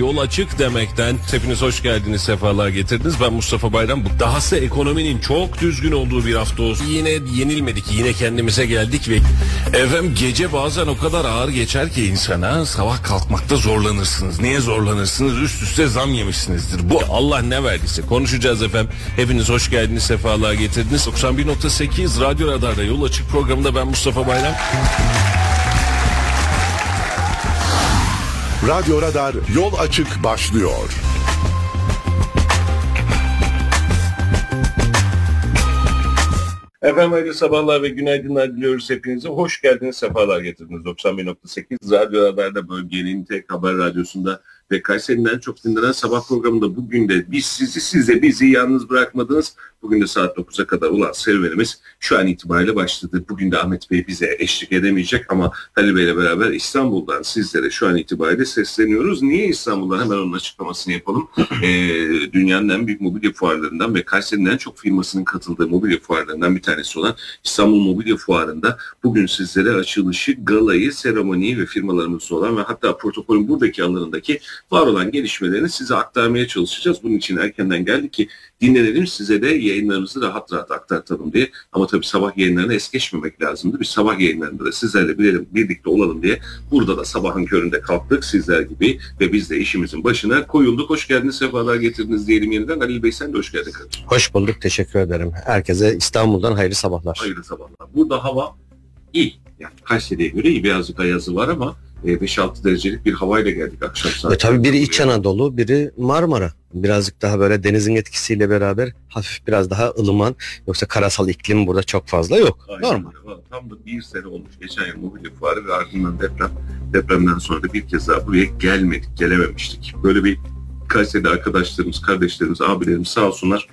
Yol açık demekten hepiniz hoş geldiniz, sefalar getirdiniz. Ben Mustafa Bayram. Bu dahası ekonominin çok düzgün olduğu bir hafta olsun. Yine yenilmedik, yine kendimize geldik ve efendim gece bazen o kadar ağır geçer ki insana sabah kalkmakta zorlanırsınız. Niye zorlanırsınız? Üst üste zam yemişsinizdir. Bu Allah ne verdiyse konuşacağız efendim. Hepiniz hoş geldiniz, sefalar getirdiniz. 91.8 Radyo Radar'da Yol Açık programında ben Mustafa Bayram. Radyo Radar Yol Açık başlıyor. Efendim hayırlı sabahlar ve günaydınlar diliyoruz hepinize. Hoş geldiniz, sefalar getirdiniz. 91.8 Radyo Haber'de bölgenin tek haber radyosunda ve Kayseri'nin en çok dinlenen sabah programında bugün de biz sizi size bizi yalnız bırakmadınız. Bugün de saat 9'a kadar olan serüvenimiz şu an itibariyle başladı. Bugün de Ahmet Bey bize eşlik edemeyecek ama Halil Bey ile beraber İstanbul'dan sizlere şu an itibariyle sesleniyoruz. Niye İstanbul'dan hemen onun açıklamasını yapalım. Ee, dünyanın en büyük mobilya fuarlarından ve Kayseri'nin en çok firmasının katıldığı mobilya fuarlarından bir tanesi olan İstanbul Mobilya Fuarı'nda bugün sizlere açılışı, galayı, seremoniyi ve firmalarımızda olan ve hatta protokolün buradaki alanındaki var olan gelişmelerini size aktarmaya çalışacağız. Bunun için erkenden geldik ki dinlenelim size de yayınlarımızı rahat rahat aktartalım diye. Ama tabii sabah yayınlarına es geçmemek lazımdı. Biz sabah yayınlarında da sizlerle bilelim, birlikte olalım diye burada da sabahın köründe kalktık sizler gibi ve biz de işimizin başına koyulduk. Hoş geldiniz, sefalar getirdiniz diyelim yeniden. Halil Bey sen de hoş geldin kardeşim. Hoş bulduk, teşekkür ederim. Herkese İstanbul'dan hayırlı sabahlar. Hayırlı sabahlar. Burada hava iyi. Yani Kayseri'ye göre iyi. Birazcık ayazı var ama e, 5-6 derecelik bir havayla geldik akşam saat. E tabii biri İç Anadolu, biri Marmara. Birazcık daha böyle denizin etkisiyle beraber hafif biraz daha ılıman. Yoksa karasal iklim burada çok fazla yok. Aynen Normal. Tam da bir sene olmuş geçen yıl mobilya fuarı ve ardından deprem. Depremden sonra da bir kez daha buraya gelmedik, gelememiştik. Böyle bir Kayseri'de arkadaşlarımız, kardeşlerimiz, abilerimiz sağ olsunlar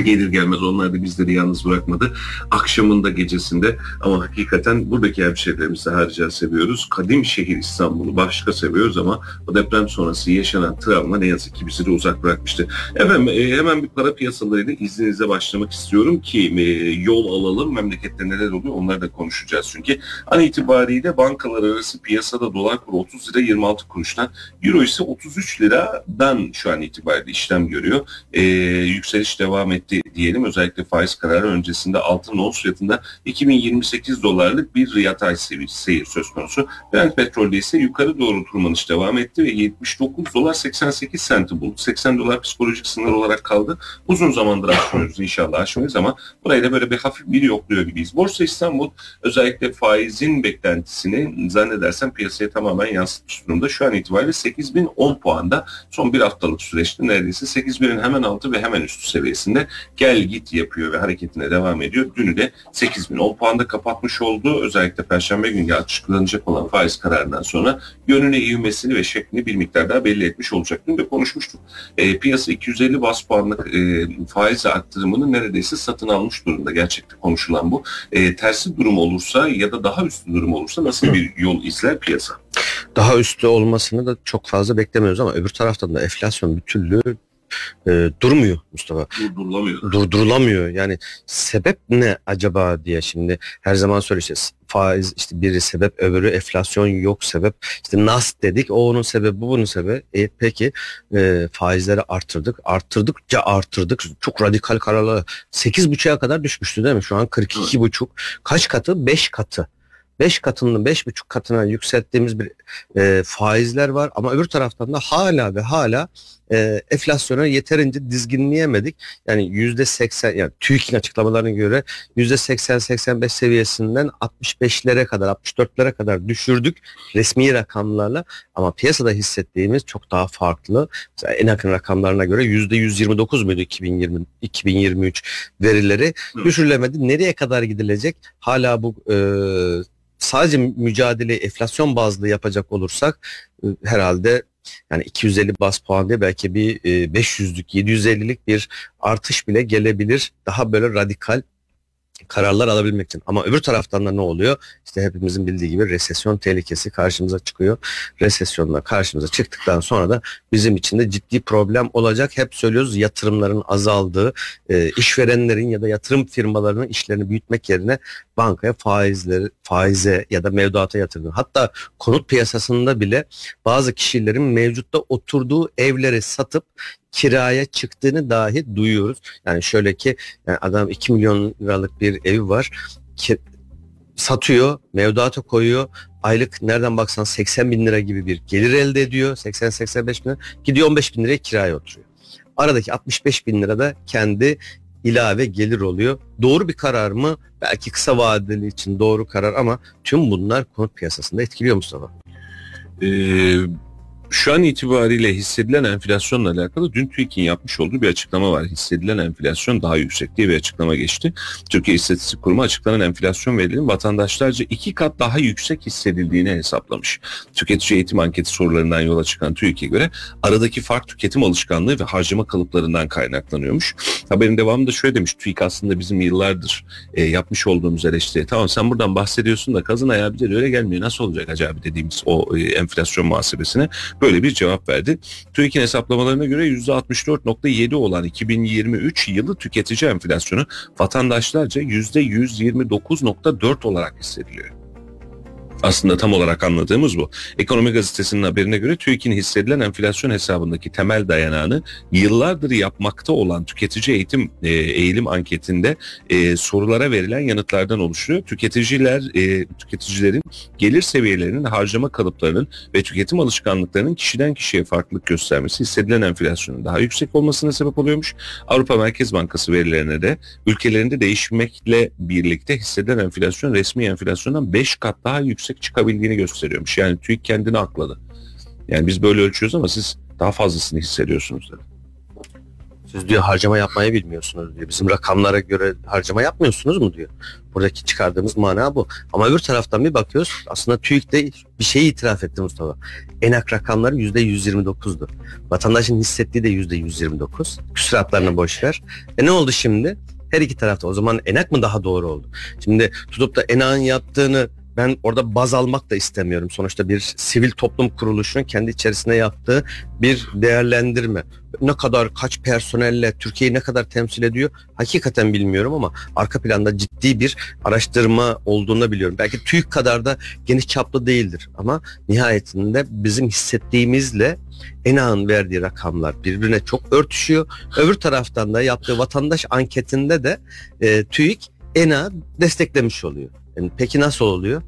gelir gelmez onlar da bizleri yalnız bırakmadı. Akşamında gecesinde ama hakikaten buradaki hemşehrilerimizi harca seviyoruz. Kadim şehir İstanbul'u başka seviyoruz ama o deprem sonrası yaşanan travma ne yazık ki bizi de uzak bırakmıştı. Efendim e, hemen bir para piyasalarıyla izninizle başlamak istiyorum ki e, yol alalım. Memlekette neler oluyor onları da konuşacağız çünkü. An itibariyle bankalar arası piyasada dolar kuru 30 lira 26 kuruştan, euro ise 33 liradan şu an itibariyle işlem görüyor. E, yükseliş devam etti diyelim. Özellikle faiz kararı öncesinde altın ons fiyatında 2028 dolarlık bir yatay sevi- seyir söz konusu. Brent petrolde ise yukarı doğru tırmanış devam etti ve 79 dolar 88 senti buldu. 80 dolar psikolojik sınır olarak kaldı. Uzun zamandır aşmıyoruz inşallah aşmayız ama burayı da böyle bir hafif bir yokluyor gibiyiz. Borsa İstanbul özellikle faizin beklentisini zannedersem piyasaya tamamen yansıtmış durumda. Şu an itibariyle 8010 puanda son bir haftalık süreçte neredeyse 8000'in hemen altı ve hemen üstü seviyesinde gel git yapıyor ve hareketine devam ediyor. Dünü de 8010 puanda kapatmış oldu. Özellikle Perşembe günü açıklanacak olan faiz kararından sonra yönüne ivmesini ve şeklini bir miktar daha belli etmiş olacak. Dün de konuşmuştuk. E, piyasa 250 bas puanlık e, faiz arttırımını neredeyse satın almış durumda. Gerçekte konuşulan bu. E, tersi durum olursa ya da daha üstü durum olursa nasıl bir yol izler piyasa? Daha üstü olmasını da çok fazla beklemiyoruz ama öbür taraftan da enflasyon bir türlü e, durmuyor Mustafa. Durdurulamıyor. durdurulamıyor. Yani sebep ne acaba diye şimdi her zaman söyleyeceğiz. Faiz işte biri sebep öbürü enflasyon yok sebep. İşte nas dedik o onun sebebi bu bunun sebebi. E, peki e, faizleri arttırdık. Arttırdıkça arttırdık. Çok radikal kararlar. 8,5'a kadar düşmüştü değil mi? Şu an 42,5. Kaç katı? 5 katı. 5 katının 5,5 katına yükselttiğimiz bir e, faizler var ama öbür taraftan da hala ve hala e, enflasyona yeterince dizginleyemedik. Yani yüzde 80 yani TÜİK'in açıklamalarına göre yüzde 80-85 seviyesinden 65'lere kadar 64'lere kadar düşürdük resmi rakamlarla ama piyasada hissettiğimiz çok daha farklı. Mesela en yakın rakamlarına göre yüzde 129 muydu 2020 2023 verileri düşürülemedi. Nereye kadar gidilecek? Hala bu e, sadece mücadele enflasyon bazlı yapacak olursak e, herhalde yani 250 bas puan belki bir e, 500'lük 750'lik bir artış bile gelebilir. Daha böyle radikal kararlar alabilmek için. Ama öbür taraftan da ne oluyor? İşte hepimizin bildiği gibi resesyon tehlikesi karşımıza çıkıyor. Resesyonla karşımıza çıktıktan sonra da bizim için de ciddi problem olacak. Hep söylüyoruz yatırımların azaldığı, e, işverenlerin ya da yatırım firmalarının işlerini büyütmek yerine bankaya faizleri, faize ya da mevduata yatırdığı. Hatta konut piyasasında bile bazı kişilerin mevcutta oturduğu evleri satıp kiraya çıktığını dahi duyuyoruz. Yani şöyle ki yani adam 2 milyon liralık bir evi var. Ki, satıyor, mevduata koyuyor. Aylık nereden baksan 80 bin lira gibi bir gelir elde ediyor. 80-85 bin lira. Gidiyor 15 bin liraya kiraya oturuyor. Aradaki 65 bin lira da kendi ilave gelir oluyor. Doğru bir karar mı? Belki kısa vadeli için doğru karar ama tüm bunlar konut piyasasında etkiliyor Mustafa. Ee, şu an itibariyle hissedilen enflasyonla alakalı dün TÜİK'in yapmış olduğu bir açıklama var. Hissedilen enflasyon daha yüksek diye bir açıklama geçti. Türkiye İstatistik Kurumu açıklanan enflasyon verilerinin vatandaşlarca iki kat daha yüksek hissedildiğini hesaplamış. Tüketici eğitim anketi sorularından yola çıkan TÜİK'e göre aradaki fark tüketim alışkanlığı ve harcama kalıplarından kaynaklanıyormuş. Haberin devamında şöyle demiş. TÜİK aslında bizim yıllardır e, yapmış olduğumuz eleştiri. Tamam sen buradan bahsediyorsun da kazın ayağı bize öyle gelmiyor. Nasıl olacak acaba dediğimiz o e, enflasyon muhasebesine böyle bir cevap verdi. TÜİK'in hesaplamalarına göre %64.7 olan 2023 yılı tüketici enflasyonu vatandaşlarca %129.4 olarak hissediliyor. Aslında tam olarak anladığımız bu. Ekonomi gazetesinin haberine göre TÜİK'in hissedilen enflasyon hesabındaki temel dayanağını yıllardır yapmakta olan tüketici eğitim e, eğilim anketinde e, sorulara verilen yanıtlardan oluşuyor. Tüketiciler e, tüketicilerin gelir seviyelerinin, harcama kalıplarının ve tüketim alışkanlıklarının kişiden kişiye farklılık göstermesi hissedilen enflasyonun daha yüksek olmasına sebep oluyormuş. Avrupa Merkez Bankası verilerine de ülkelerinde değişmekle birlikte hissedilen enflasyon resmi enflasyondan 5 kat daha yüksek çıkabildiğini gösteriyormuş. Yani TÜİK kendini akladı. Yani biz böyle ölçüyoruz ama siz daha fazlasını hissediyorsunuz dedi. Siz diyor harcama yapmayı bilmiyorsunuz diyor. Bizim rakamlara göre harcama yapmıyorsunuz mu diyor. Buradaki çıkardığımız mana bu. Ama öbür taraftan bir bakıyoruz aslında TÜİK de bir şeyi itiraf etti Mustafa. Enak rakamları %129'du. Vatandaşın hissettiği de %129. Küsuratlarını boş ver. E ne oldu şimdi? Her iki tarafta o zaman enak mı daha doğru oldu? Şimdi tutup da enakın yaptığını ben orada baz almak da istemiyorum. Sonuçta bir sivil toplum kuruluşunun kendi içerisinde yaptığı bir değerlendirme. Ne kadar kaç personelle Türkiye'yi ne kadar temsil ediyor hakikaten bilmiyorum ama arka planda ciddi bir araştırma olduğunu biliyorum. Belki TÜİK kadar da geniş çaplı değildir ama nihayetinde bizim hissettiğimizle ENA'nın verdiği rakamlar birbirine çok örtüşüyor. Öbür taraftan da yaptığı vatandaş anketinde de e, TÜİK ENA desteklemiş oluyor. Peki nasıl oluyor?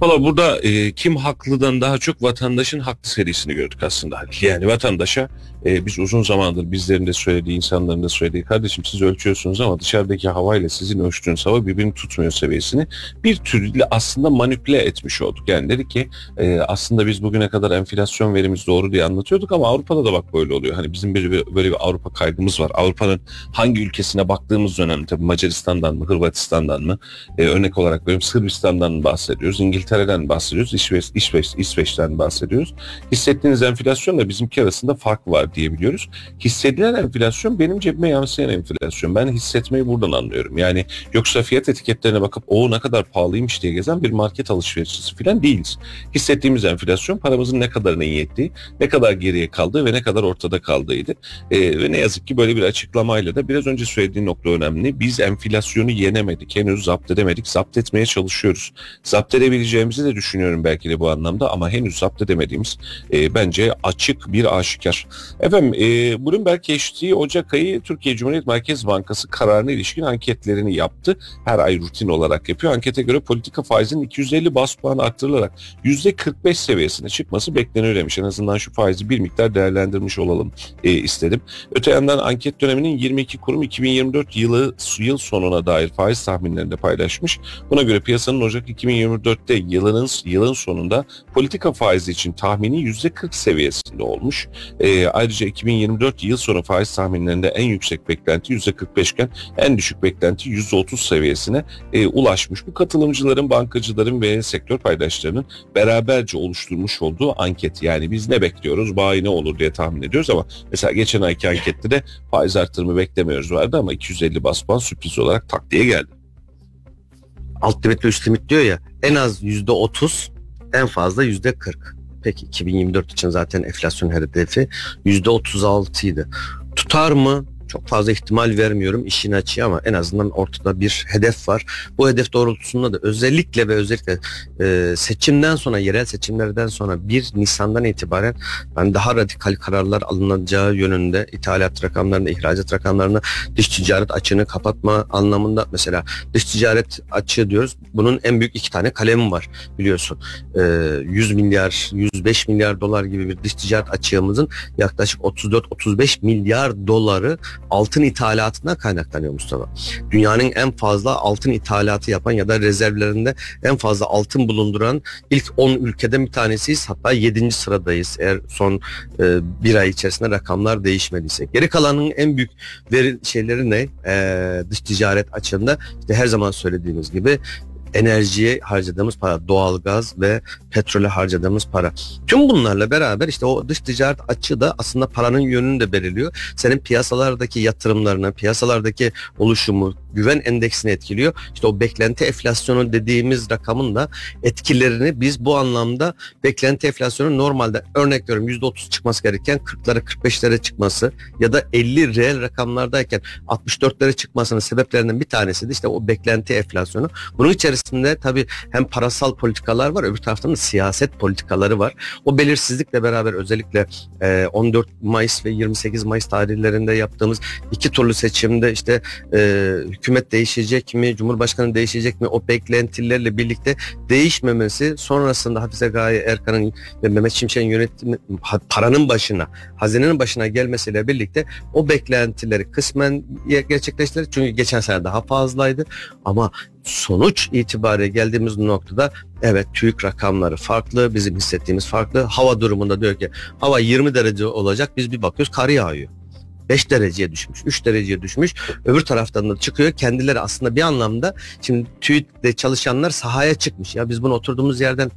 Valla burada e, kim haklıdan daha çok vatandaşın haklı serisini gördük aslında. Yani vatandaşa e, biz uzun zamandır bizlerin de söylediği, insanların da söylediği kardeşim siz ölçüyorsunuz ama dışarıdaki havayla sizin ölçtüğünüz hava birbirini tutmuyor seviyesini bir türlü aslında manipüle etmiş olduk. Yani dedik ki e, aslında biz bugüne kadar enflasyon verimiz doğru diye anlatıyorduk ama Avrupa'da da bak böyle oluyor. Hani bizim bir, bir böyle bir Avrupa kaygımız var. Avrupa'nın hangi ülkesine baktığımız önemli. Tabii Macaristan'dan mı, Hırvatistan'dan mı? E, örnek olarak benim Sırbistan'dan bahsediyoruz. İngiltere'den bahsediyoruz. İsveç, İsveç, İsveç'ten bahsediyoruz. Hissettiğiniz enflasyonla bizimki arasında fark var diyebiliyoruz. Hissedilen enflasyon benim cebime yansıyan enflasyon. Ben hissetmeyi buradan anlıyorum. Yani yoksa fiyat etiketlerine bakıp o ne kadar pahalıymış diye gezen bir market alışverişçisi falan değiliz. Hissettiğimiz enflasyon paramızın ne kadarına iyi ettiği, ne kadar geriye kaldığı ve ne kadar ortada kaldığıydı. Ee, ve ne yazık ki böyle bir açıklamayla da biraz önce söylediğin nokta önemli. Biz enflasyonu yenemedik. Henüz zapt edemedik. Zapt etmeye çalışıyoruz. Zapt edebileceğimizi de düşünüyorum belki de bu anlamda ama henüz zapt edemediğimiz e, bence açık bir aşikar. Efendim e, Bloomberg geçtiği Ocak ayı Türkiye Cumhuriyet Merkez Bankası kararına ilişkin anketlerini yaptı. Her ay rutin olarak yapıyor. Ankete göre politika faizinin 250 bas puan arttırılarak %45 seviyesine çıkması bekleniyor demiş. En azından şu faizi bir miktar değerlendirmiş olalım e, istedim. Öte yandan anket döneminin 22 kurum 2024 yılı yıl sonuna dair faiz tahminlerini de paylaşmış. Buna göre piyasanın Ocak 2024'te yılının yılın sonunda politika faizi için tahmini %40 seviyesinde olmuş. E, ayrıca 2024 yıl sonu faiz tahminlerinde en yüksek beklenti %45 iken en düşük beklenti %30 seviyesine e, ulaşmış. Bu katılımcıların, bankacıların ve sektör paydaşlarının beraberce oluşturmuş olduğu anket. Yani biz ne bekliyoruz, bayi ne olur diye tahmin ediyoruz ama mesela geçen ayki ankette de faiz artırımı beklemiyoruz vardı ama 250 bas puan sürpriz olarak tak diye geldi. Alt limit üst limit diyor ya en az yüzde otuz en fazla yüzde kırk. Peki 2024 için zaten enflasyon hedefi yüzde otuz altıydı. Tutar mı? Çok fazla ihtimal vermiyorum işin açığı ama en azından ortada bir hedef var. Bu hedef doğrultusunda da özellikle ve özellikle e, seçimden sonra yerel seçimlerden sonra 1 Nisan'dan itibaren ben daha radikal kararlar alınacağı yönünde ithalat rakamlarını, ihracat rakamlarını, dış ticaret açığını kapatma anlamında mesela dış ticaret açığı diyoruz. Bunun en büyük iki tane kalemi var biliyorsun. E, 100 milyar, 105 milyar dolar gibi bir dış ticaret açığımızın yaklaşık 34-35 milyar doları altın ithalatından kaynaklanıyor Mustafa. Dünyanın en fazla altın ithalatı yapan ya da rezervlerinde en fazla altın bulunduran ilk 10 ülkeden bir tanesiyiz. Hatta 7. sıradayız eğer son e, bir ay içerisinde rakamlar değişmediyse. Geri kalanın en büyük veri şeyleri ne? E, dış ticaret açığında işte her zaman söylediğimiz gibi enerjiye harcadığımız para, doğalgaz ve petrole harcadığımız para. Tüm bunlarla beraber işte o dış ticaret açığı da aslında paranın yönünü de belirliyor. Senin piyasalardaki yatırımlarını, piyasalardaki oluşumu, güven endeksini etkiliyor. İşte o beklenti enflasyonu dediğimiz rakamın da etkilerini biz bu anlamda beklenti enflasyonu normalde örnek veriyorum %30 çıkması gereken 40'lara 45'lere çıkması ya da 50 reel rakamlardayken 64'lere çıkmasının sebeplerinden bir tanesi de işte o beklenti enflasyonu. Bunun içerisinde tabii hem parasal politikalar var öbür taraftan da siyaset politikaları var. O belirsizlikle beraber özellikle 14 Mayıs ve 28 Mayıs tarihlerinde yaptığımız iki turlu seçimde işte hükümet değişecek mi, Cumhurbaşkanı değişecek mi o beklentilerle birlikte değişmemesi sonrasında Hafize Gaye Erkan'ın ve Mehmet Şimşek'in yönetimi paranın başına, hazinenin başına gelmesiyle birlikte o beklentileri kısmen gerçekleştirdi. Çünkü geçen sene daha fazlaydı ama sonuç itibariyle geldiğimiz noktada evet TÜİK rakamları farklı, bizim hissettiğimiz farklı. Hava durumunda diyor ki hava 20 derece olacak biz bir bakıyoruz kar yağıyor. 5 dereceye düşmüş, 3 dereceye düşmüş. Öbür taraftan da çıkıyor. Kendileri aslında bir anlamda şimdi TÜİK'te çalışanlar sahaya çıkmış. Ya biz bunu oturduğumuz yerden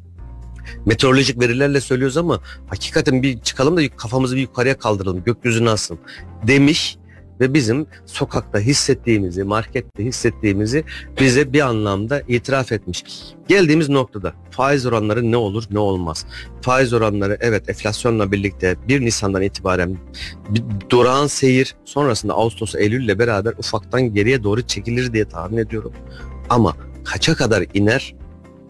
meteorolojik verilerle söylüyoruz ama hakikaten bir çıkalım da kafamızı bir yukarıya kaldıralım. Gökyüzüne asın demiş ve bizim sokakta hissettiğimizi, markette hissettiğimizi bize bir anlamda itiraf etmiş. Geldiğimiz noktada faiz oranları ne olur ne olmaz. Faiz oranları evet enflasyonla birlikte 1 Nisan'dan itibaren durağan seyir sonrasında Ağustos Eylül ile beraber ufaktan geriye doğru çekilir diye tahmin ediyorum. Ama kaça kadar iner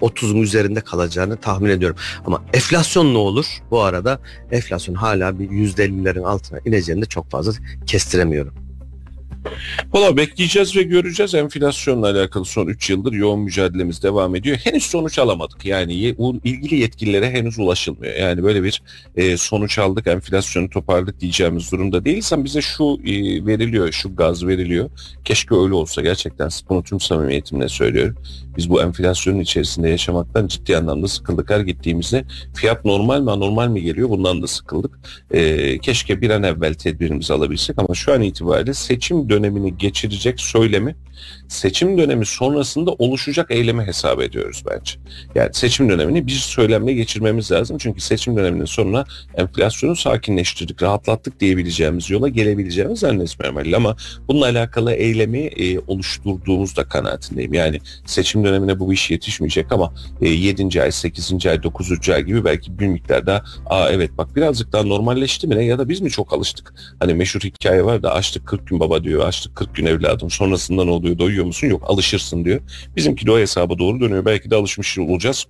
30'un üzerinde kalacağını tahmin ediyorum. Ama enflasyon ne olur? Bu arada enflasyon hala bir %50'lerin altına ineceğini de çok fazla kestiremiyorum. Valla bekleyeceğiz ve göreceğiz. Enflasyonla alakalı son 3 yıldır yoğun mücadelemiz devam ediyor. Henüz sonuç alamadık. Yani ilgili yetkililere henüz ulaşılmıyor. Yani böyle bir e, sonuç aldık, enflasyonu toparladık diyeceğimiz durumda değilsem bize şu e, veriliyor, şu gaz veriliyor. Keşke öyle olsa gerçekten bunu tüm samimiyetimle söylüyorum. Biz bu enflasyonun içerisinde yaşamaktan ciddi anlamda sıkıldık. Her gittiğimizde fiyat normal mi anormal mi geliyor bundan da sıkıldık. E, keşke bir an evvel tedbirimizi alabilsek ama şu an itibariyle seçim dönemini geçirecek söylemi seçim dönemi sonrasında oluşacak eylemi hesap ediyoruz bence. Yani seçim dönemini bir söylemle geçirmemiz lazım. Çünkü seçim döneminin sonuna enflasyonu sakinleştirdik, rahatlattık diyebileceğimiz yola gelebileceğimiz zannetmiyorum. Ama bununla alakalı eylemi e, oluşturduğumuzda kanaatindeyim. Yani seçim dönemine bu iş yetişmeyecek ama e, 7. ay, 8. ay, 9. ay gibi belki bir miktar daha aa evet bak birazcık daha normalleşti mi ne ya da biz mi çok alıştık? Hani meşhur hikaye var da açtık 40 gün baba diyor, açtık 40 gün evladım sonrasında ne oluyor doyuyor musun? Yok alışırsın diyor. Bizimki de o hesaba doğru dönüyor. Belki de alışmış olacağız.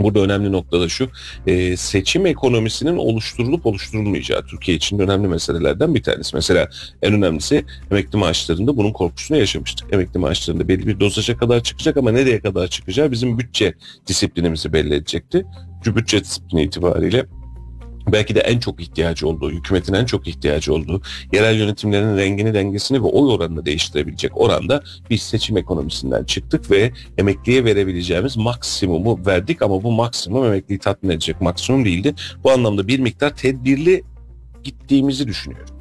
Burada önemli nokta da şu, e, seçim ekonomisinin oluşturulup oluşturulmayacağı Türkiye için önemli meselelerden bir tanesi. Mesela en önemlisi emekli maaşlarında bunun korkusunu yaşamıştık. Emekli maaşlarında belli bir dozaja kadar çıkacak ama nereye kadar çıkacağı bizim bütçe disiplinimizi belli edecekti. Bütçe disiplini itibariyle belki de en çok ihtiyacı olduğu, hükümetin en çok ihtiyacı olduğu, yerel yönetimlerin rengini, dengesini ve oy oranını değiştirebilecek oranda bir seçim ekonomisinden çıktık ve emekliye verebileceğimiz maksimumu verdik ama bu maksimum emekliyi tatmin edecek maksimum değildi. Bu anlamda bir miktar tedbirli gittiğimizi düşünüyorum.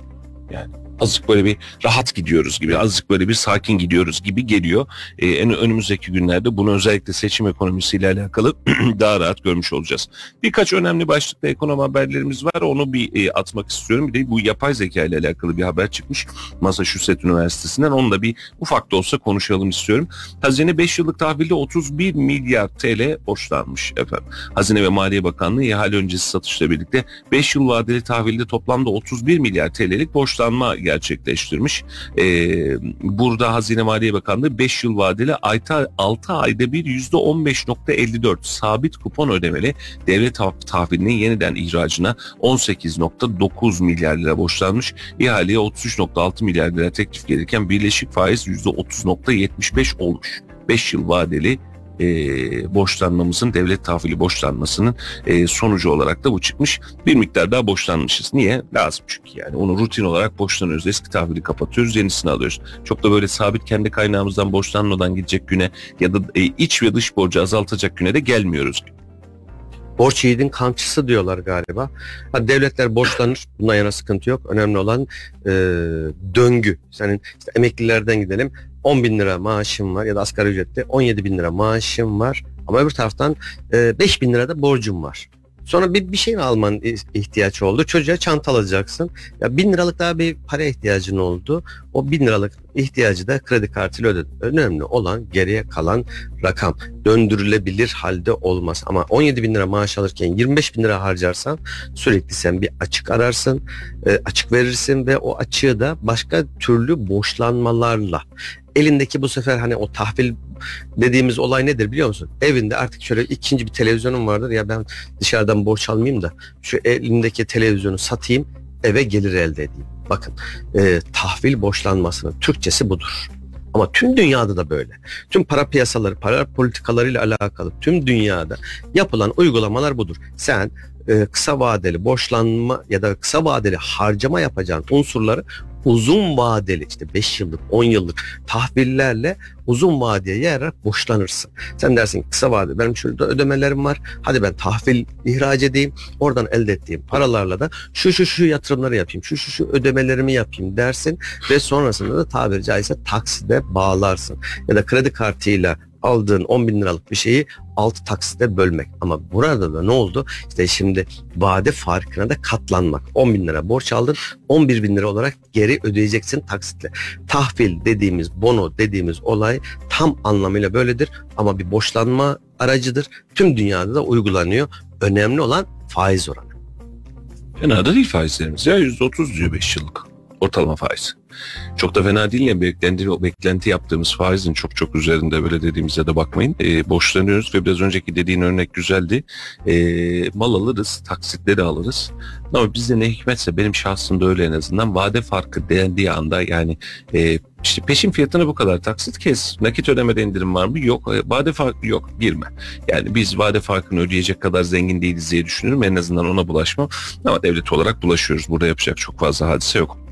Yani azıcık böyle bir rahat gidiyoruz gibi, azıcık böyle bir sakin gidiyoruz gibi geliyor. Ee, en önümüzdeki günlerde bunu özellikle seçim ekonomisiyle alakalı daha rahat görmüş olacağız. Birkaç önemli başlıkta ekonomi haberlerimiz var. Onu bir e, atmak istiyorum. Bir de bu yapay zeka ile alakalı bir haber çıkmış Massachusetts Üniversitesi'nden. Onu da bir ufak da olsa konuşalım istiyorum. Hazine 5 yıllık tahvilde 31 milyar TL borçlanmış efendim. Hazine ve Maliye Bakanlığı ihale öncesi satışla birlikte 5 yıl vadeli tahvilde toplamda 31 milyar TL'lik borçlanma gerçekleştirmiş. Ee, burada Hazine Maliye Bakanlığı 5 yıl vadeli ayta, 6 ayda bir %15.54 sabit kupon ödemeli devlet tah- tahvilinin yeniden ihracına 18.9 milyar lira borçlanmış. İhaleye 33.6 milyar lira teklif gelirken birleşik faiz %30.75 olmuş. 5 yıl vadeli e, borçlanmamızın devlet tahvili borçlanmasının e, sonucu olarak da bu çıkmış. Bir miktar daha borçlanmışız. Niye? Lazım çünkü yani. Onu rutin olarak borçlanıyoruz. Eski tahvili kapatıyoruz, yenisini alıyoruz. Çok da böyle sabit kendi kaynağımızdan borçlanmadan gidecek güne ya da e, iç ve dış borcu azaltacak güne de gelmiyoruz. Borç yiğidin kamçısı diyorlar galiba. Ha, devletler borçlanır. Buna yana sıkıntı yok. Önemli olan e, döngü. Senin işte emeklilerden gidelim. 10 bin lira maaşım var ya da asgari ücrette 17 bin lira maaşım var. Ama öbür taraftan e, 5 bin lira da borcum var. Sonra bir, bir şey alman i- ihtiyaç oldu. Çocuğa çanta alacaksın. Ya bin liralık daha bir para ihtiyacın oldu. O bin liralık ihtiyacı da kredi kartıyla ödedin. Önemli olan geriye kalan rakam. Döndürülebilir halde olmaz. Ama 17 bin lira maaş alırken 25 bin lira harcarsan sürekli sen bir açık ararsın. e, açık verirsin ve o açığı da başka türlü borçlanmalarla elindeki bu sefer hani o tahvil dediğimiz olay nedir biliyor musun? Evinde artık şöyle ikinci bir televizyonum vardır ya ben dışarıdan borç almayayım da şu elimdeki televizyonu satayım eve gelir elde edeyim. Bakın e, tahvil borçlanmasının Türkçesi budur. Ama tüm dünyada da böyle. Tüm para piyasaları, para politikalarıyla alakalı tüm dünyada yapılan uygulamalar budur. Sen e, kısa vadeli borçlanma ya da kısa vadeli harcama yapacağın unsurları uzun vadeli işte 5 yıllık 10 yıllık tahvillerle uzun vadeye yayarak borçlanırsın. Sen dersin kısa vade benim şurada ödemelerim var. Hadi ben tahvil ihraç edeyim. Oradan elde ettiğim paralarla da şu şu şu yatırımları yapayım. Şu şu şu ödemelerimi yapayım dersin ve sonrasında da tabiri caizse takside bağlarsın. Ya da kredi kartıyla aldığın 10 bin liralık bir şeyi 6 taksite bölmek. Ama burada da ne oldu? İşte şimdi vade farkına da katlanmak. 10 bin lira borç aldın 11 bin lira olarak geri ödeyeceksin taksitle. Tahvil dediğimiz, bono dediğimiz olay tam anlamıyla böyledir ama bir borçlanma aracıdır. Tüm dünyada da uygulanıyor. Önemli olan faiz oranı. Fena da değil faizlerimiz ya %30 diyor 5 yıllık ortalama faiz. Çok da fena değil ya beklenti, o beklenti yaptığımız faizin çok çok üzerinde böyle dediğimize de bakmayın. E, borçlanıyoruz ve biraz önceki dediğin örnek güzeldi. E, mal alırız, taksitle de alırız. Ama bizde ne hikmetse benim şahsımda öyle en azından vade farkı dendiği anda yani e, işte peşin fiyatını bu kadar taksit kes. Nakit ödemede indirim var mı? Yok. E, Vade farkı yok. Girme. Yani biz vade farkını ödeyecek kadar zengin değiliz diye düşünürüm. En azından ona bulaşmam. Ama devlet olarak bulaşıyoruz. Burada yapacak çok fazla hadise yok.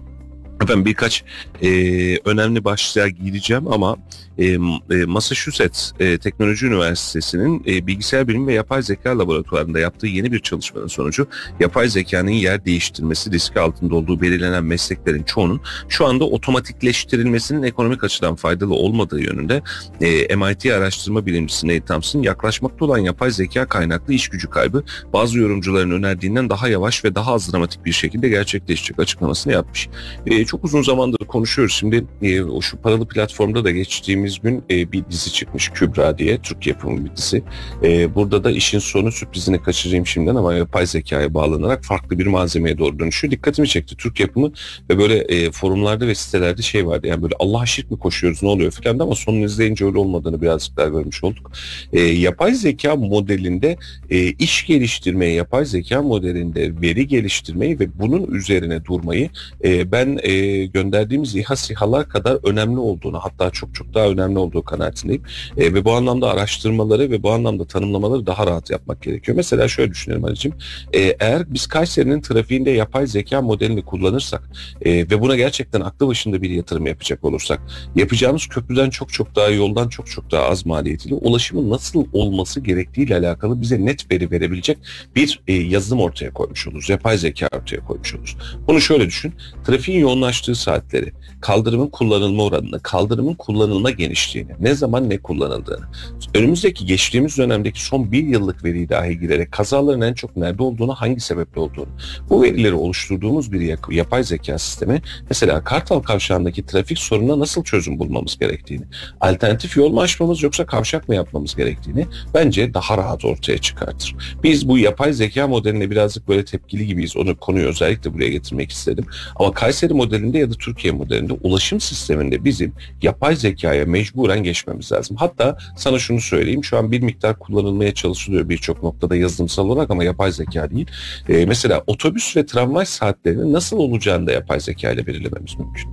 Efendim birkaç e, önemli başlığa gireceğim ama e, e, Massachusetts e, Teknoloji Üniversitesi'nin e, bilgisayar bilimi ve yapay zeka laboratuvarında yaptığı yeni bir çalışmanın sonucu yapay zekanın yer değiştirmesi riski altında olduğu belirlenen mesleklerin çoğunun şu anda otomatikleştirilmesinin ekonomik açıdan faydalı olmadığı yönünde e, MIT araştırma bilimcisi Nate Thompson yaklaşmakta olan yapay zeka kaynaklı iş gücü kaybı bazı yorumcuların önerdiğinden daha yavaş ve daha az dramatik bir şekilde gerçekleşecek açıklamasını yapmış. E, çok uzun zamandır konuşuyoruz. Şimdi e, o şu paralı platformda da geçtiğimiz gün e, bir dizi çıkmış Kübra diye Türk yapımı bir dizi. E, burada da işin sonu sürprizini kaçırayım şimdiden ama yapay zekaya bağlanarak farklı bir malzemeye doğru dönüşüyor. Dikkatimi çekti Türk yapımı ve böyle e, forumlarda ve sitelerde şey vardı yani böyle Allah şirk mi koşuyoruz ne oluyor filan ama sonunu izleyince öyle olmadığını birazcık daha görmüş olduk. E, yapay zeka modelinde e, iş geliştirmeyi, yapay zeka modelinde veri geliştirmeyi ve bunun üzerine durmayı e, ben e, e, gönderdiğimiz İHA SİHA'lar kadar önemli olduğunu hatta çok çok daha önemli olduğu kanaatindeyim. E, ve bu anlamda araştırmaları ve bu anlamda tanımlamaları daha rahat yapmak gerekiyor. Mesela şöyle düşünelim Ali'cim. E, eğer biz Kayseri'nin trafiğinde yapay zeka modelini kullanırsak e, ve buna gerçekten aklı başında bir yatırım yapacak olursak yapacağımız köprüden çok çok daha yoldan çok çok daha az maliyetiyle ulaşımın nasıl olması gerektiğiyle alakalı bize net veri verebilecek bir e, yazılım ortaya koymuş oluruz. Yapay zeka ortaya koymuş oluruz. Bunu şöyle düşün. Trafiğin yoğunlaştığı saatleri, kaldırımın kullanılma oranını, kaldırımın kullanılma genişliğini, ne zaman ne kullanıldığını, önümüzdeki geçtiğimiz dönemdeki son bir yıllık veriyi dahi girerek kazaların en çok nerede olduğunu, hangi sebeple olduğunu, bu verileri oluşturduğumuz bir yapay zeka sistemi mesela Kartal Kavşağı'ndaki trafik sorununa nasıl çözüm bulmamız gerektiğini, alternatif yol mu açmamız yoksa kavşak mı yapmamız gerektiğini bence daha rahat ortaya çıkartır. Biz bu yapay zeka modeline birazcık böyle tepkili gibiyiz. Onu konuyu özellikle buraya getirmek istedim. Ama Kayseri modelinde ya da Türkiye modelinde ulaşım sisteminde bizim yapay zekaya mecburen geçmemiz lazım. Hatta sana şunu söyleyeyim. Şu an bir miktar kullanılmaya çalışılıyor birçok noktada yazılımsal olarak ama yapay zeka değil. Ee, mesela otobüs ve tramvay saatlerinin nasıl olacağını da yapay zeka ile belirlememiz mümkün.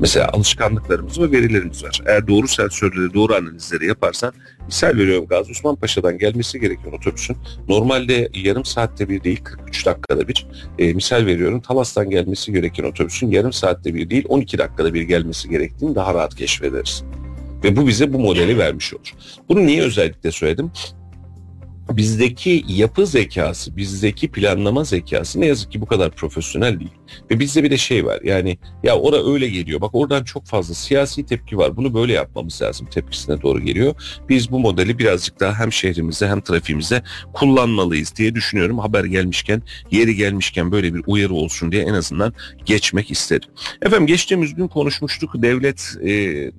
Mesela alışkanlıklarımız ve verilerimiz var. Eğer doğru sensörleri, doğru analizleri yaparsan, misal veriyorum Gazi Osman Paşa'dan gelmesi gereken otobüsün normalde yarım saatte bir değil 43 dakikada bir, e, misal veriyorum Talas'tan gelmesi gereken otobüsün yarım saatte bir değil 12 dakikada bir gelmesi gerektiğini daha rahat keşfederiz. Ve bu bize bu modeli vermiş olur. Bunu niye özellikle söyledim? Bizdeki yapı zekası, bizdeki planlama zekası ne yazık ki bu kadar profesyonel değil. Ve bizde bir de şey var yani ya ora öyle geliyor bak oradan çok fazla siyasi tepki var bunu böyle yapmamız lazım tepkisine doğru geliyor. Biz bu modeli birazcık daha hem şehrimizde hem trafiğimizde kullanmalıyız diye düşünüyorum. Haber gelmişken yeri gelmişken böyle bir uyarı olsun diye en azından geçmek istedim. Efendim geçtiğimiz gün konuşmuştuk devlet e,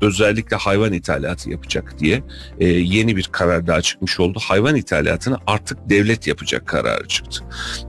özellikle hayvan ithalatı yapacak diye e, yeni bir karar daha çıkmış oldu. Hayvan ithalatını artık devlet yapacak kararı çıktı.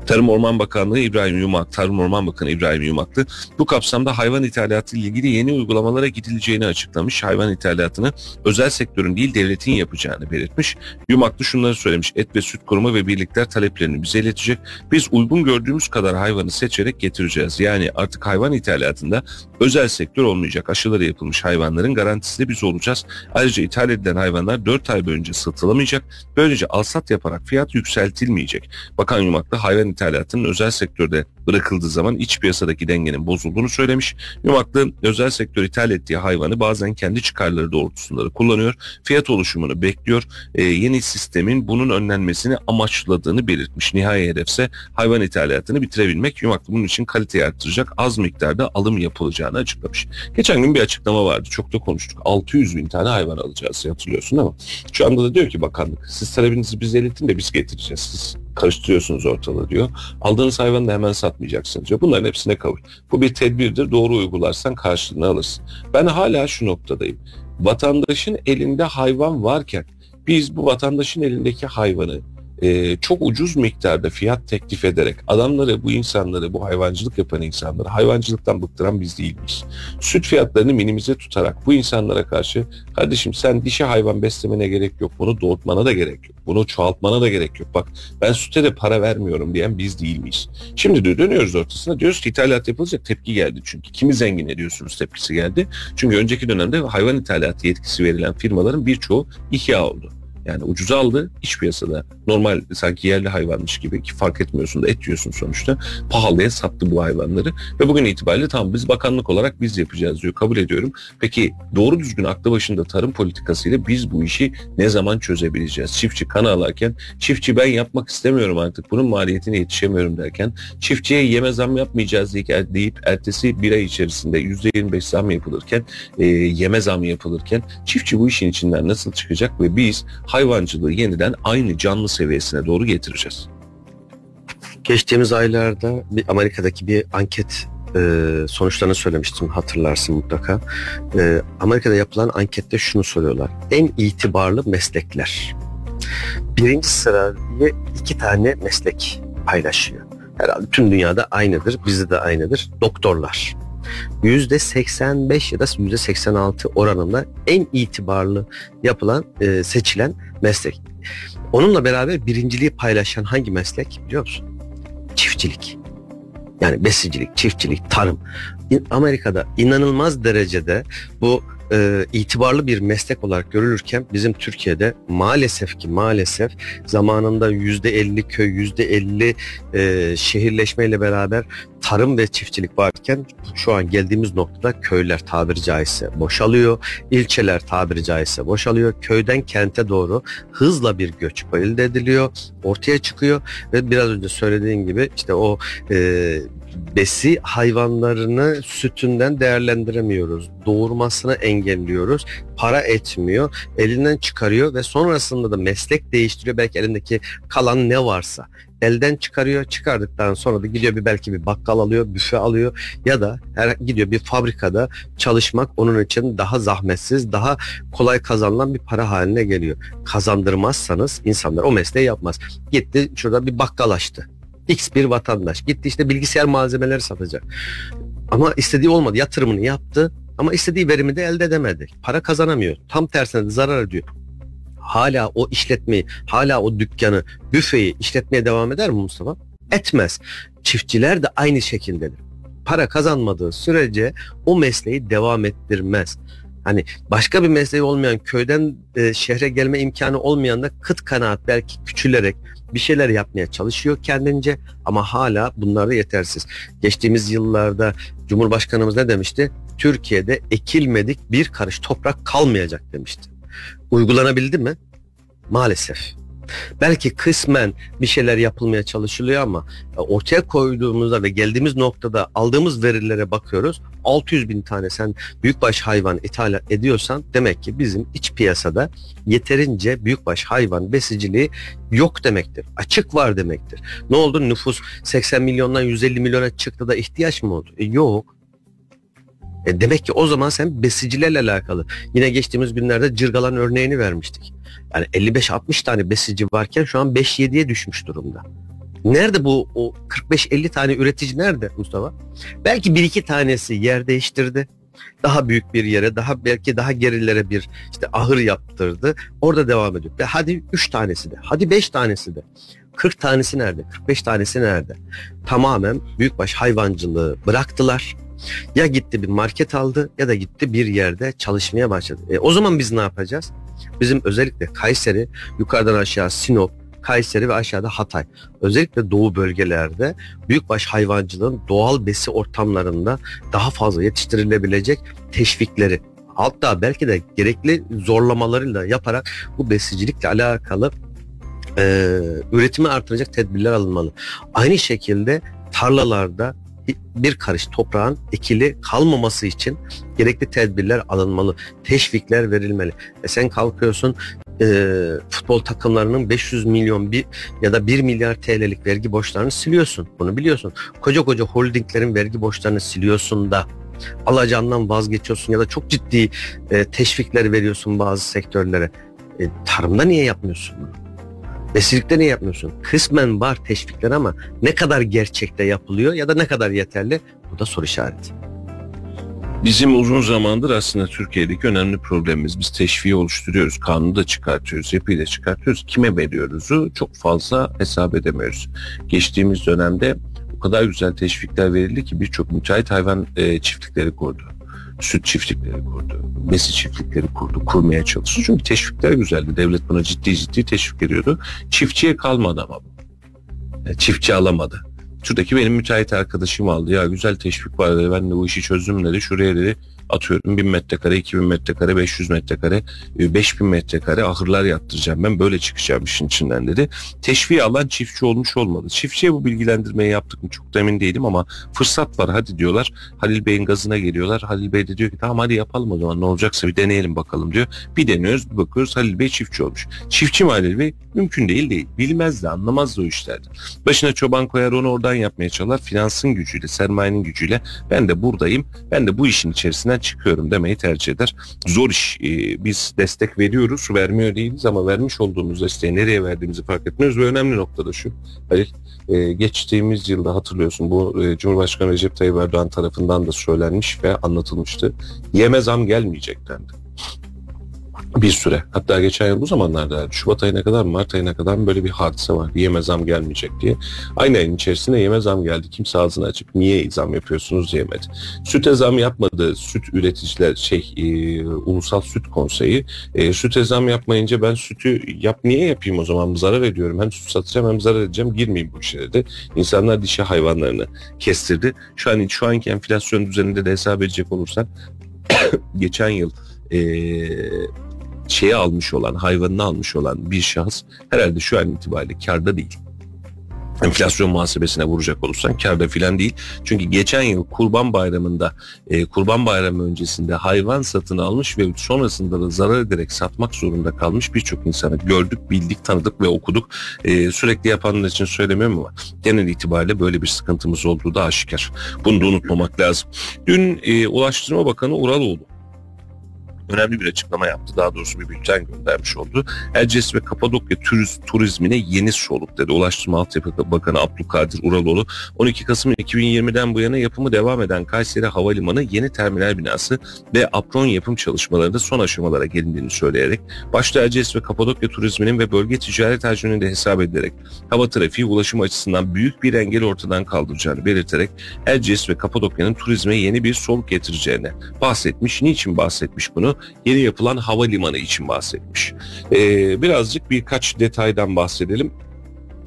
Tarım Orman Bakanlığı İbrahim Yumak, Tarım Orman Bakanı İbrahim Yumaklı bu kapsamda hayvan ithalatı ile ilgili yeni uygulamalara gidileceğini açıklamış. Hayvan ithalatını özel sektörün değil devletin yapacağını belirtmiş. Yumaklı şunları söylemiş. Et ve süt kurumu ve birlikler taleplerini bize iletecek. Biz uygun gördüğümüz kadar hayvanı seçerek getireceğiz. Yani artık hayvan ithalatında özel sektör olmayacak. Aşıları yapılmış hayvanların garantisi de biz olacağız. Ayrıca ithal edilen hayvanlar 4 ay boyunca satılamayacak. Böylece alsat yaparak fiyat yükseltilmeyecek. Bakan Yumaklı hayvan ithalatının özel sektörde bırakıldığı zaman iç piyasadaki dengenin bozulduğunu söylemiş. Yumaklı özel sektör ithal ettiği hayvanı bazen kendi çıkarları doğrultusunda da kullanıyor. Fiyat oluşumunu bekliyor. Ee, yeni sistemin bunun önlenmesini amaçladığını belirtmiş. Nihai hedefse hayvan ithalatını bitirebilmek. Yumaklı bunun için kaliteyi arttıracak az miktarda alım yapılacağını açıklamış. Geçen gün bir açıklama vardı. Çok da konuştuk. 600 bin tane hayvan alacağız hatırlıyorsun ama şu anda da diyor ki bakanlık siz talebinizi bize iletin de biz getireceğiz. Siz karıştırıyorsunuz ortalığı diyor. Aldığınız hayvanı da hemen satmayacaksınız diyor. Bunların hepsine kabul. Bu bir tedbirdir. Doğru uygularsan karşılığını alırsın. Ben hala şu noktadayım. Vatandaşın elinde hayvan varken biz bu vatandaşın elindeki hayvanı e, çok ucuz miktarda fiyat teklif ederek adamları, bu insanları, bu hayvancılık yapan insanları hayvancılıktan bıktıran biz değil miyiz? Süt fiyatlarını minimize tutarak bu insanlara karşı kardeşim sen dişi hayvan beslemene gerek yok, bunu doğurtmana da gerek yok, bunu çoğaltmana da gerek yok. Bak ben süte de para vermiyorum diyen biz değil miyiz? Şimdi de dönüyoruz ortasına diyoruz ki ithalat yapılacak tepki geldi çünkü. Kimi zengin ediyorsunuz tepkisi geldi. Çünkü önceki dönemde hayvan ithalatı yetkisi verilen firmaların birçoğu ihya oldu. Yani ucuza aldı iç piyasada normal sanki yerli hayvanmış gibi ki fark etmiyorsun da et yiyorsun sonuçta pahalıya sattı bu hayvanları ve bugün itibariyle tamam biz bakanlık olarak biz yapacağız diyor kabul ediyorum. Peki doğru düzgün aklı başında tarım politikasıyla biz bu işi ne zaman çözebileceğiz? Çiftçi kan ağlarken çiftçi ben yapmak istemiyorum artık bunun maliyetine yetişemiyorum derken çiftçiye yeme zam yapmayacağız deyip ertesi bir ay içerisinde %25 zam yapılırken e, yeme zam yapılırken çiftçi bu işin içinden nasıl çıkacak ve biz hayvancılığı yeniden aynı canlı seviyesine doğru getireceğiz. Geçtiğimiz aylarda bir Amerika'daki bir anket e, sonuçlarını söylemiştim hatırlarsın mutlaka. E, Amerika'da yapılan ankette şunu soruyorlar. En itibarlı meslekler. Birinci sırayı iki tane meslek paylaşıyor. Herhalde tüm dünyada aynıdır, bizde de aynıdır. Doktorlar. Yüzde 85 ya da yüzde 86 oranında en itibarlı yapılan, e, seçilen meslek. Onunla beraber birinciliği paylaşan hangi meslek biliyor musun? Çiftçilik. Yani besicilik, çiftçilik, tarım. Amerika'da inanılmaz derecede bu e, itibarlı bir meslek olarak görülürken bizim Türkiye'de maalesef ki maalesef zamanında yüzde elli köy, yüzde elli e, şehirleşmeyle beraber tarım ve çiftçilik varken şu an geldiğimiz noktada köyler tabiri caizse boşalıyor, ilçeler tabiri caizse boşalıyor, köyden kente doğru hızla bir göç elde ediliyor, ortaya çıkıyor ve biraz önce söylediğim gibi işte o e, besi hayvanlarını sütünden değerlendiremiyoruz. Doğurmasını engelliyoruz. Para etmiyor. Elinden çıkarıyor ve sonrasında da meslek değiştiriyor. Belki elindeki kalan ne varsa elden çıkarıyor. Çıkardıktan sonra da gidiyor bir belki bir bakkal alıyor, büfe alıyor ya da her gidiyor bir fabrikada çalışmak onun için daha zahmetsiz, daha kolay kazanılan bir para haline geliyor. Kazandırmazsanız insanlar o mesleği yapmaz. Gitti şurada bir bakkal açtı. X bir vatandaş gitti işte bilgisayar malzemeleri satacak. Ama istediği olmadı. Yatırımını yaptı ama istediği verimi de elde edemedi. Para kazanamıyor. Tam tersine de zarar ediyor. Hala o işletmeyi, hala o dükkanı, büfeyi işletmeye devam eder mi Mustafa? Etmez. Çiftçiler de aynı şekildedir. Para kazanmadığı sürece o mesleği devam ettirmez. Hani başka bir mesleği olmayan köyden e, şehre gelme imkanı olmayan da kıt kanaat belki küçülerek bir şeyler yapmaya çalışıyor kendince ama hala bunlar da yetersiz. Geçtiğimiz yıllarda Cumhurbaşkanımız ne demişti? Türkiye'de ekilmedik bir karış toprak kalmayacak demişti. Uygulanabildi mi? Maalesef. Belki kısmen bir şeyler yapılmaya çalışılıyor ama ortaya koyduğumuzda ve geldiğimiz noktada aldığımız verilere bakıyoruz. 600 bin tane sen büyükbaş hayvan ithal ediyorsan demek ki bizim iç piyasada yeterince büyükbaş hayvan besiciliği yok demektir. Açık var demektir. Ne oldu? Nüfus 80 milyondan 150 milyona çıktı da ihtiyaç mı oldu? E, yok. E demek ki o zaman sen besicilerle alakalı. Yine geçtiğimiz günlerde cırgalan örneğini vermiştik. Yani 55-60 tane besici varken şu an 5-7'ye düşmüş durumda. Nerede bu o 45-50 tane üretici nerede Mustafa? Belki bir iki tanesi yer değiştirdi. Daha büyük bir yere, daha belki daha gerilere bir işte ahır yaptırdı. Orada devam ediyor. Ve hadi 3 tanesi de, hadi 5 tanesi de. 40 tanesi nerede? 45 tanesi nerede? Tamamen büyükbaş hayvancılığı bıraktılar. Ya gitti bir market aldı ya da gitti bir yerde çalışmaya başladı. E, o zaman biz ne yapacağız? Bizim özellikle Kayseri, yukarıdan aşağı Sinop, Kayseri ve aşağıda Hatay. Özellikle doğu bölgelerde büyükbaş hayvancılığın doğal besi ortamlarında daha fazla yetiştirilebilecek teşvikleri hatta belki de gerekli zorlamalarıyla yaparak bu besicilikle alakalı e, üretimi artıracak tedbirler alınmalı. Aynı şekilde tarlalarda bir karış toprağın ekili kalmaması için gerekli tedbirler alınmalı. Teşvikler verilmeli. E sen kalkıyorsun e, futbol takımlarının 500 milyon bir ya da 1 milyar TL'lik vergi borçlarını siliyorsun. Bunu biliyorsun. Koca koca holdinglerin vergi borçlarını siliyorsun da alacağından vazgeçiyorsun ya da çok ciddi e, teşvikler veriyorsun bazı sektörlere. E, tarımda niye yapmıyorsun bunu? Besicilikte ne yapmıyorsun? Kısmen var teşvikler ama ne kadar gerçekte yapılıyor ya da ne kadar yeterli? Bu da soru işareti. Bizim uzun zamandır aslında Türkiye'deki önemli problemimiz. Biz teşviği oluşturuyoruz, kanunu da çıkartıyoruz, yapıyı da çıkartıyoruz. Kime veriyoruzu çok fazla hesap edemiyoruz. Geçtiğimiz dönemde o kadar güzel teşvikler verildi ki birçok müteahhit hayvan e, çiftlikleri kurdu. Süt çiftlikleri kurdu, besi çiftlikleri kurdu, kurmaya çalıştı. Çünkü teşvikler güzeldi. Devlet buna ciddi ciddi teşvik veriyordu. Çiftçiye kalmadı ama bu. Çiftçi alamadı. Şuradaki benim müteahhit arkadaşım aldı. Ya güzel teşvik var dedi. Ben de bu işi çözdüm dedi. Şuraya dedi atıyorum 1000 metrekare, 2000 metrekare, 500 metrekare, 5000 metrekare ahırlar yaptıracağım. Ben böyle çıkacağım işin içinden dedi. Teşviği alan çiftçi olmuş olmalı. Çiftçiye bu bilgilendirmeyi yaptık mı çok da emin değilim ama fırsat var hadi diyorlar. Halil Bey'in gazına geliyorlar. Halil Bey de diyor ki tamam hadi yapalım o zaman ne olacaksa bir deneyelim bakalım diyor. Bir deniyoruz bir bakıyoruz Halil Bey çiftçi olmuş. Çiftçi mi Halil Bey? Mümkün değil değil. Bilmez de anlamaz da o işlerden. Başına çoban koyar onu oradan yapmaya çalışır. Finansın gücüyle, sermayenin gücüyle ben de buradayım. Ben de bu işin içerisinden çıkıyorum demeyi tercih eder. Zor iş. Ee, biz destek veriyoruz, vermiyor değiliz ama vermiş olduğumuz desteği nereye verdiğimizi fark etmiyoruz ve önemli nokta da şu. Halil, e, geçtiğimiz yılda hatırlıyorsun bu e, Cumhurbaşkanı Recep Tayyip Erdoğan tarafından da söylenmiş ve anlatılmıştı. Yeme zam gelmeyecek dendi. Bir süre. Hatta geçen yıl bu zamanlarda Şubat ayına kadar Mart ayına kadar böyle bir hadise var. Yeme zam gelmeyecek diye. Aynı ayın içerisinde yeme zam geldi. Kimse ağzını açıp niye zam yapıyorsunuz diyemedi. Süte zam yapmadı. Süt üreticiler şey e, Ulusal Süt Konseyi e, süte zam yapmayınca ben sütü yap niye yapayım o zaman zarar ediyorum. Hem süt satacağım hem zarar edeceğim girmeyeyim bu işe dedi. İnsanlar dişi hayvanlarını kestirdi. Şu an şu anki enflasyon düzeninde de hesap edecek olursak geçen yıl e, şeyi almış olan, hayvanını almış olan bir şahıs herhalde şu an itibariyle karda değil. Enflasyon muhasebesine vuracak olursan karda filan değil. Çünkü geçen yıl Kurban Bayramı'nda, e, Kurban Bayramı öncesinde hayvan satın almış ve sonrasında da zarar ederek satmak zorunda kalmış birçok insanı gördük, bildik, tanıdık ve okuduk. E, sürekli yapanlar için söylemiyorum ama genel itibariyle böyle bir sıkıntımız olduğu da aşikar. Bunu da unutmamak lazım. Dün e, Ulaştırma Bakanı Uraloğlu önemli bir açıklama yaptı. Daha doğrusu bir bülten göndermiş oldu. Erciyes ve Kapadokya turiz, turizmine yeni soluk dedi. Ulaştırma Altyapı Bakanı Abdülkadir Uraloğlu 12 Kasım 2020'den bu yana yapımı devam eden Kayseri Havalimanı yeni terminal binası ve apron yapım çalışmalarında son aşamalara gelindiğini söyleyerek başta Erciyes ve Kapadokya turizminin ve bölge ticaret hacmini de hesap edilerek hava trafiği ulaşım açısından büyük bir engel ortadan kaldıracağını belirterek Erciyes ve Kapadokya'nın turizme yeni bir soluk getireceğine bahsetmiş. Niçin bahsetmiş bunu? Yeni yapılan havalimanı için bahsetmiş. Ee, birazcık birkaç detaydan bahsedelim.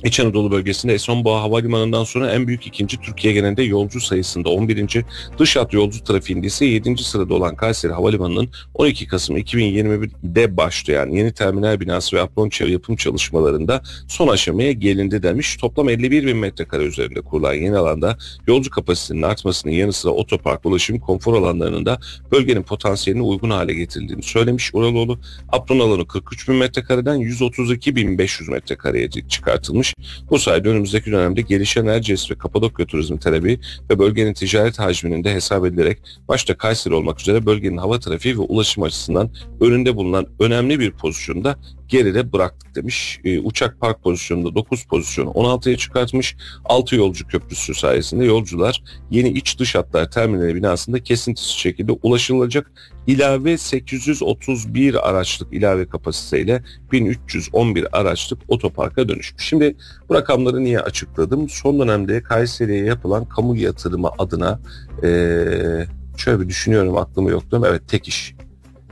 İç Anadolu bölgesinde Esenboğa Havalimanı'ndan sonra en büyük ikinci Türkiye genelinde yolcu sayısında 11. dış hat yolcu trafiğinde ise 7. sırada olan Kayseri Havalimanı'nın 12 Kasım 2021'de başlayan yeni terminal binası ve apron yapım çalışmalarında son aşamaya gelindi demiş. Toplam 51 bin metrekare üzerinde kurulan yeni alanda yolcu kapasitenin artmasının yanı sıra otopark, ulaşım, konfor alanlarının da bölgenin potansiyeline uygun hale getirildiğini söylemiş. Uraloğlu apron alanı 43 bin metrekareden 132 bin 500 metrekareye çıkartılmış. Bu sayede önümüzdeki dönemde gelişen Erciyes ve Kapadokya turizmi talebi ve bölgenin ticaret hacminin de hesap edilerek başta Kayseri olmak üzere bölgenin hava trafiği ve ulaşım açısından önünde bulunan önemli bir pozisyonda geride bıraktık demiş. E, uçak park pozisyonunda 9 pozisyonu 16'ya çıkartmış. 6 yolcu köprüsü sayesinde yolcular yeni iç dış hatlar terminali binasında kesintisiz şekilde ulaşılacak ilave 831 araçlık ilave kapasiteyle 1311 araçlık otoparka dönüşmüş. Şimdi bu rakamları niye açıkladım? Son dönemde Kayseri'ye yapılan kamu yatırımı adına ee, şöyle bir düşünüyorum aklımı yokluyorum. Evet tek iş.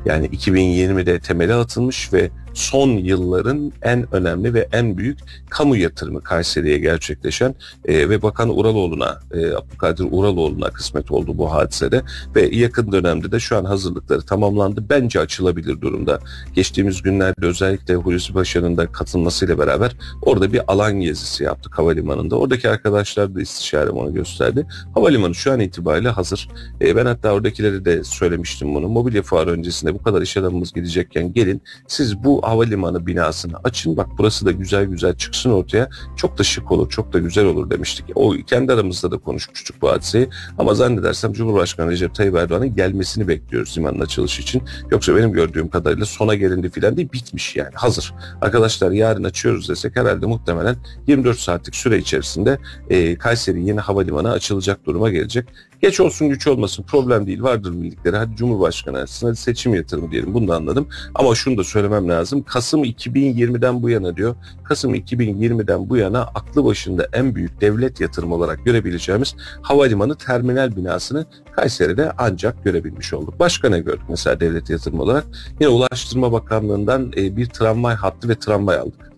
Yani 2020'de temeli atılmış ve son yılların en önemli ve en büyük kamu yatırımı Kayseri'ye gerçekleşen e, ve Bakan Uraloğlu'na, e, Abdülkadir Uraloğlu'na kısmet oldu bu hadisede ve yakın dönemde de şu an hazırlıkları tamamlandı. Bence açılabilir durumda. Geçtiğimiz günlerde özellikle Hulusi Paşa'nın da katılmasıyla beraber orada bir alan gezisi yaptık havalimanında. Oradaki arkadaşlar da istişarem onu gösterdi. Havalimanı şu an itibariyle hazır. E, ben hatta oradakilere de söylemiştim bunu. Mobilya fuarı öncesinde bu kadar iş adamımız gidecekken gelin siz bu havalimanı binasını açın bak burası da güzel güzel çıksın ortaya çok da şık olur çok da güzel olur demiştik. O kendi aramızda da konuşmuştuk bu hadiseyi ama zannedersem Cumhurbaşkanı Recep Tayyip Erdoğan'ın gelmesini bekliyoruz limanın açılışı için. Yoksa benim gördüğüm kadarıyla sona gelindi filan değil bitmiş yani hazır. Arkadaşlar yarın açıyoruz desek herhalde muhtemelen 24 saatlik süre içerisinde e, Kayseri yeni havalimanı açılacak duruma gelecek. Geç olsun güç olmasın problem değil vardır bildikleri. Hadi Cumhurbaşkanı açsın hadi seçim yatırımı diyelim bunu da anladım. Ama şunu da söylemem lazım. Kasım 2020'den bu yana diyor. Kasım 2020'den bu yana aklı başında en büyük devlet yatırımı olarak görebileceğimiz havalimanı terminal binasını Kayseri'de ancak görebilmiş olduk. Başka ne gördük mesela devlet yatırımı olarak? Yine Ulaştırma Bakanlığı'ndan bir tramvay hattı ve tramvay aldık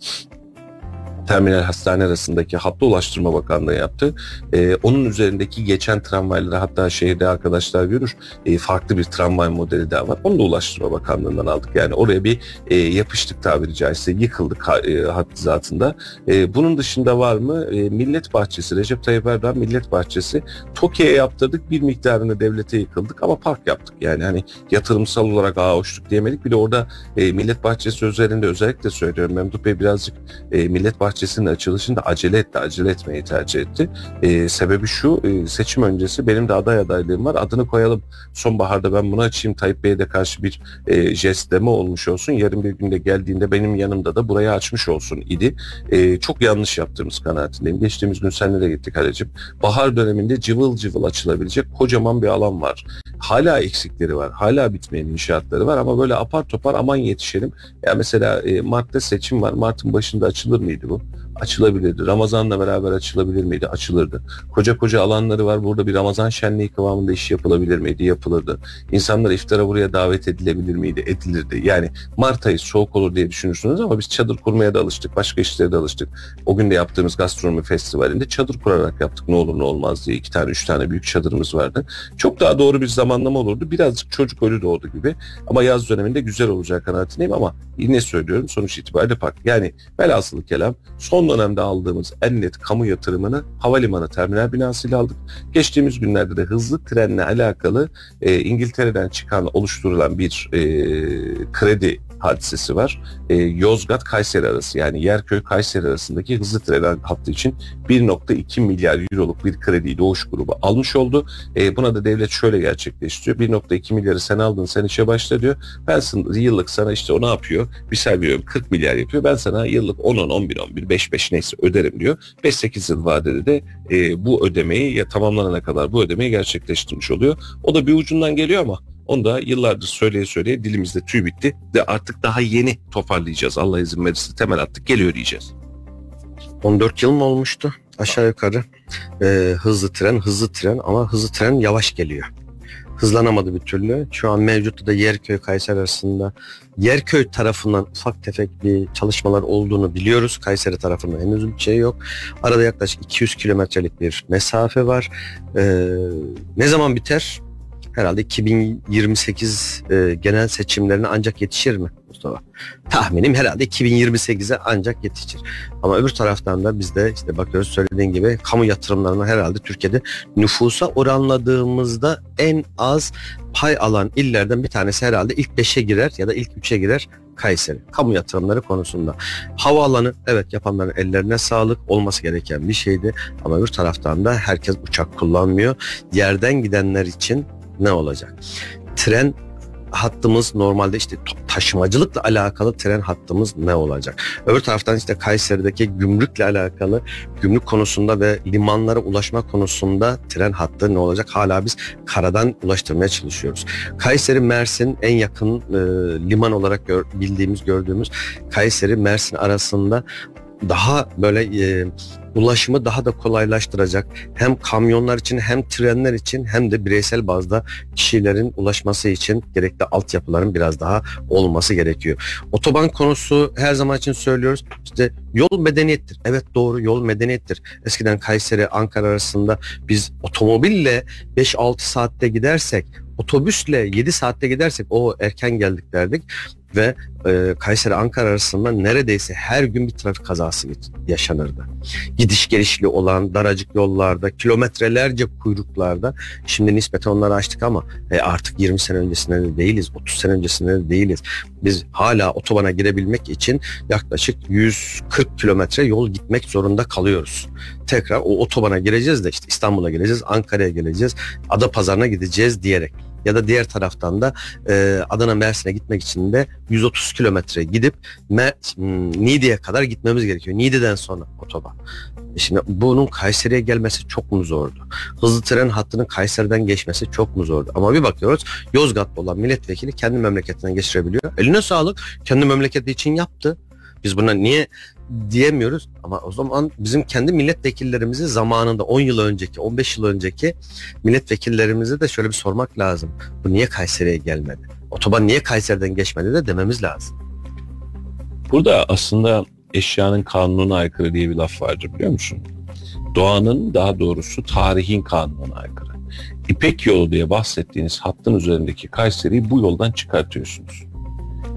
terminal hastane arasındaki hattı Ulaştırma Bakanlığı yaptı. E, onun üzerindeki geçen tramvayları hatta şehirde arkadaşlar görür e, farklı bir tramvay modeli daha var. Onu da Ulaştırma Bakanlığı'ndan aldık. Yani oraya bir e, yapıştık tabiri caizse yıkıldık e, hattı zatında. E, bunun dışında var mı? E, Millet Bahçesi, Recep Tayyip Erdoğan Millet Bahçesi. TOKİ'ye yaptırdık bir miktarını devlete yıkıldık ama park yaptık. Yani hani yatırımsal olarak ağa hoşluk diyemedik. Bir de orada e, Millet Bahçesi üzerinde özellikle söylüyorum. Memduh Bey birazcık e, Millet Bahçesi bahçesinin açılışında acele etti, acele etmeyi tercih etti. E, sebebi şu, e, seçim öncesi benim de aday adaylığım var. Adını koyalım. Sonbaharda ben bunu açayım. Tayyip Bey'e de karşı bir e, jestleme olmuş olsun. Yarın bir günde geldiğinde benim yanımda da burayı açmış olsun idi. E, çok yanlış yaptığımız kanaatindeyim. Geçtiğimiz gün seninle de gittik Halecim. Bahar döneminde cıvıl cıvıl açılabilecek kocaman bir alan var hala eksikleri var. Hala bitmeyen inşaatları var ama böyle apar topar aman yetişelim. Ya mesela e, Mart'ta seçim var. Mart'ın başında açılır mıydı bu? Açılabilirdi. Ramazan'la beraber açılabilir miydi? Açılırdı. Koca koca alanları var. Burada bir Ramazan şenliği kıvamında iş yapılabilir miydi? Yapılırdı. İnsanlar iftara buraya davet edilebilir miydi? Edilirdi. Yani Mart ayı soğuk olur diye düşünürsünüz ama biz çadır kurmaya da alıştık. Başka işlere de alıştık. O gün de yaptığımız gastronomi festivalinde çadır kurarak yaptık. Ne olur ne olmaz diye. iki tane üç tane büyük çadırımız vardı. Çok daha doğru bir zamanlama olurdu. Birazcık çocuk ölü doğdu gibi. Ama yaz döneminde güzel olacak kanaatindeyim ama yine söylüyorum sonuç itibariyle farklı. Yani velhasılı kelam son dönemde aldığımız en net kamu yatırımını havalimanı terminal binasıyla aldık. Geçtiğimiz günlerde de hızlı trenle alakalı e, İngiltere'den çıkan oluşturulan bir e, kredi hadisesi var. E, Yozgat Kayseri arası yani Yerköy Kayseri arasındaki hızlı tren hattı için 1.2 milyar euroluk bir krediyi Doğuş grubu almış oldu. E, buna da devlet şöyle gerçekleştiriyor. 1.2 milyarı sen aldın sen işe başla diyor. Ben sana, yıllık sana işte o ne yapıyor? Bir veriyorum 40 milyar yapıyor. Ben sana yıllık 10 10 11 11 5 5 neyse öderim diyor. 5-8 yıl vadede de e, bu ödemeyi ya tamamlanana kadar bu ödemeyi gerçekleştirmiş oluyor. O da bir ucundan geliyor ama onu da yıllardır söyleye söyleye dilimizde tüy bitti ve artık daha yeni toparlayacağız. Allah izin verirse temel attık geliyor diyeceğiz. 14 yıl mı olmuştu aşağı yukarı Ee, hızlı tren hızlı tren ama hızlı tren yavaş geliyor. Hızlanamadı bir türlü. Şu an mevcutta da Yerköy Kayseri arasında Yerköy tarafından ufak tefek bir çalışmalar olduğunu biliyoruz. Kayseri tarafında henüz bir şey yok. Arada yaklaşık 200 kilometrelik bir mesafe var. Ee, ne zaman biter? Herhalde 2028 e, genel seçimlerine ancak yetişir mi Mustafa? Tahminim herhalde 2028'e ancak yetişir. Ama öbür taraftan da biz de işte bakıyoruz söylediğin gibi kamu yatırımlarına herhalde Türkiye'de nüfusa oranladığımızda en az pay alan illerden bir tanesi herhalde ilk 5'e girer ya da ilk 3'e girer Kayseri. Kamu yatırımları konusunda. Havaalanı evet yapanların ellerine sağlık olması gereken bir şeydi. Ama öbür taraftan da herkes uçak kullanmıyor. Yerden gidenler için ne olacak? Tren hattımız normalde işte taşımacılıkla alakalı tren hattımız ne olacak? Öbür taraftan işte Kayseri'deki gümrükle alakalı gümrük konusunda ve limanlara ulaşma konusunda tren hattı ne olacak? Hala biz karadan ulaştırmaya çalışıyoruz. Kayseri Mersin en yakın e, liman olarak gör, bildiğimiz gördüğümüz Kayseri Mersin arasında daha böyle e, ulaşımı daha da kolaylaştıracak hem kamyonlar için hem trenler için hem de bireysel bazda kişilerin ulaşması için gerekli altyapıların biraz daha olması gerekiyor. Otoban konusu her zaman için söylüyoruz. İşte yol medeniyettir. Evet doğru yol medeniyettir. Eskiden Kayseri Ankara arasında biz otomobille 5-6 saatte gidersek otobüsle 7 saatte gidersek o erken geldik derdik ve e, Kayseri Ankara arasında neredeyse her gün bir trafik kazası yaşanırdı. Gidiş gelişli olan daracık yollarda, kilometrelerce kuyruklarda şimdi nispeten onları açtık ama e, artık 20 sene öncesinde de değiliz, 30 sene öncesinde de değiliz. Biz hala otobana girebilmek için yaklaşık 140 kilometre yol gitmek zorunda kalıyoruz. Tekrar o otobana gireceğiz de işte İstanbul'a geleceğiz, Ankara'ya geleceğiz, Adapazarı'na gideceğiz diyerek ya da diğer taraftan da e, Adana Mersin'e gitmek için de 130 kilometre gidip Mer hmm, Niğde'ye kadar gitmemiz gerekiyor. Niğde'den sonra otoban. Şimdi bunun Kayseri'ye gelmesi çok mu zordu? Hızlı tren hattının Kayseri'den geçmesi çok mu zordu? Ama bir bakıyoruz Yozgat'ta olan milletvekili kendi memleketinden geçirebiliyor. Eline sağlık. Kendi memleketi için yaptı. Biz buna niye diyemiyoruz ama o zaman bizim kendi milletvekillerimizi zamanında 10 yıl önceki 15 yıl önceki milletvekillerimize de şöyle bir sormak lazım. Bu niye Kayseri'ye gelmedi? Otoban niye Kayseri'den geçmedi de dememiz lazım. Burada aslında eşyanın kanununa aykırı diye bir laf vardır biliyor musun? Doğanın daha doğrusu tarihin kanununa aykırı. İpek yolu diye bahsettiğiniz hattın üzerindeki Kayseri'yi bu yoldan çıkartıyorsunuz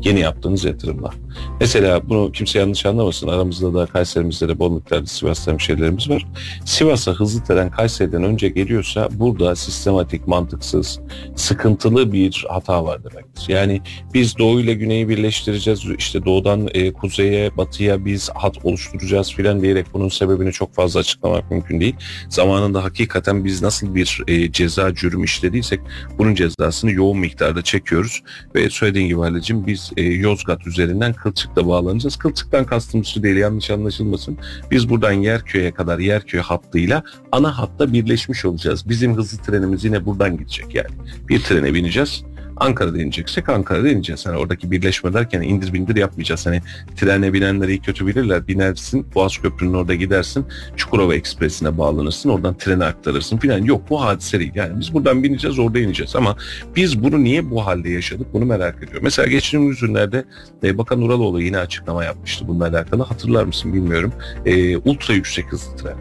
yeni yaptığınız yatırımlar. Mesela bunu kimse yanlış anlamasın. Aramızda da Kayserimizde de bol miktarda Sivas'ta müşterilerimiz var. Sivas'a hızlı tren Kayseri'den önce geliyorsa burada sistematik, mantıksız, sıkıntılı bir hata var demektir. Yani biz doğu ile güneyi birleştireceğiz. İşte doğudan e, kuzeye, batıya biz hat oluşturacağız filan diyerek bunun sebebini çok fazla açıklamak mümkün değil. Zamanında hakikaten biz nasıl bir e, ceza cürüm işlediysek bunun cezasını yoğun miktarda çekiyoruz ve söylediğin gibi Halicim biz e, Yozgat üzerinden Kılçık'la bağlanacağız. Kılçık'tan kastımız şu değil yanlış anlaşılmasın. Biz buradan Yerköy'e kadar Yerköy hattıyla ana hatta birleşmiş olacağız. Bizim hızlı trenimiz yine buradan gidecek yani. Bir trene bineceğiz. Ankara'da ineceksek Ankara'da ineceğiz. Hani oradaki birleşme derken indir bindir yapmayacağız. Hani trene binenleri iyi kötü bilirler. Binersin Boğaz Köprü'nün orada gidersin. Çukurova Ekspresi'ne bağlanırsın. Oradan trene aktarırsın filan. Yok bu hadise değil. Yani biz buradan bineceğiz orada ineceğiz. Ama biz bunu niye bu halde yaşadık bunu merak ediyorum. Mesela geçtiğimiz günlerde e, Bakan Uraloğlu yine açıklama yapmıştı bununla alakalı. Hatırlar mısın bilmiyorum. E, ultra yüksek hızlı tren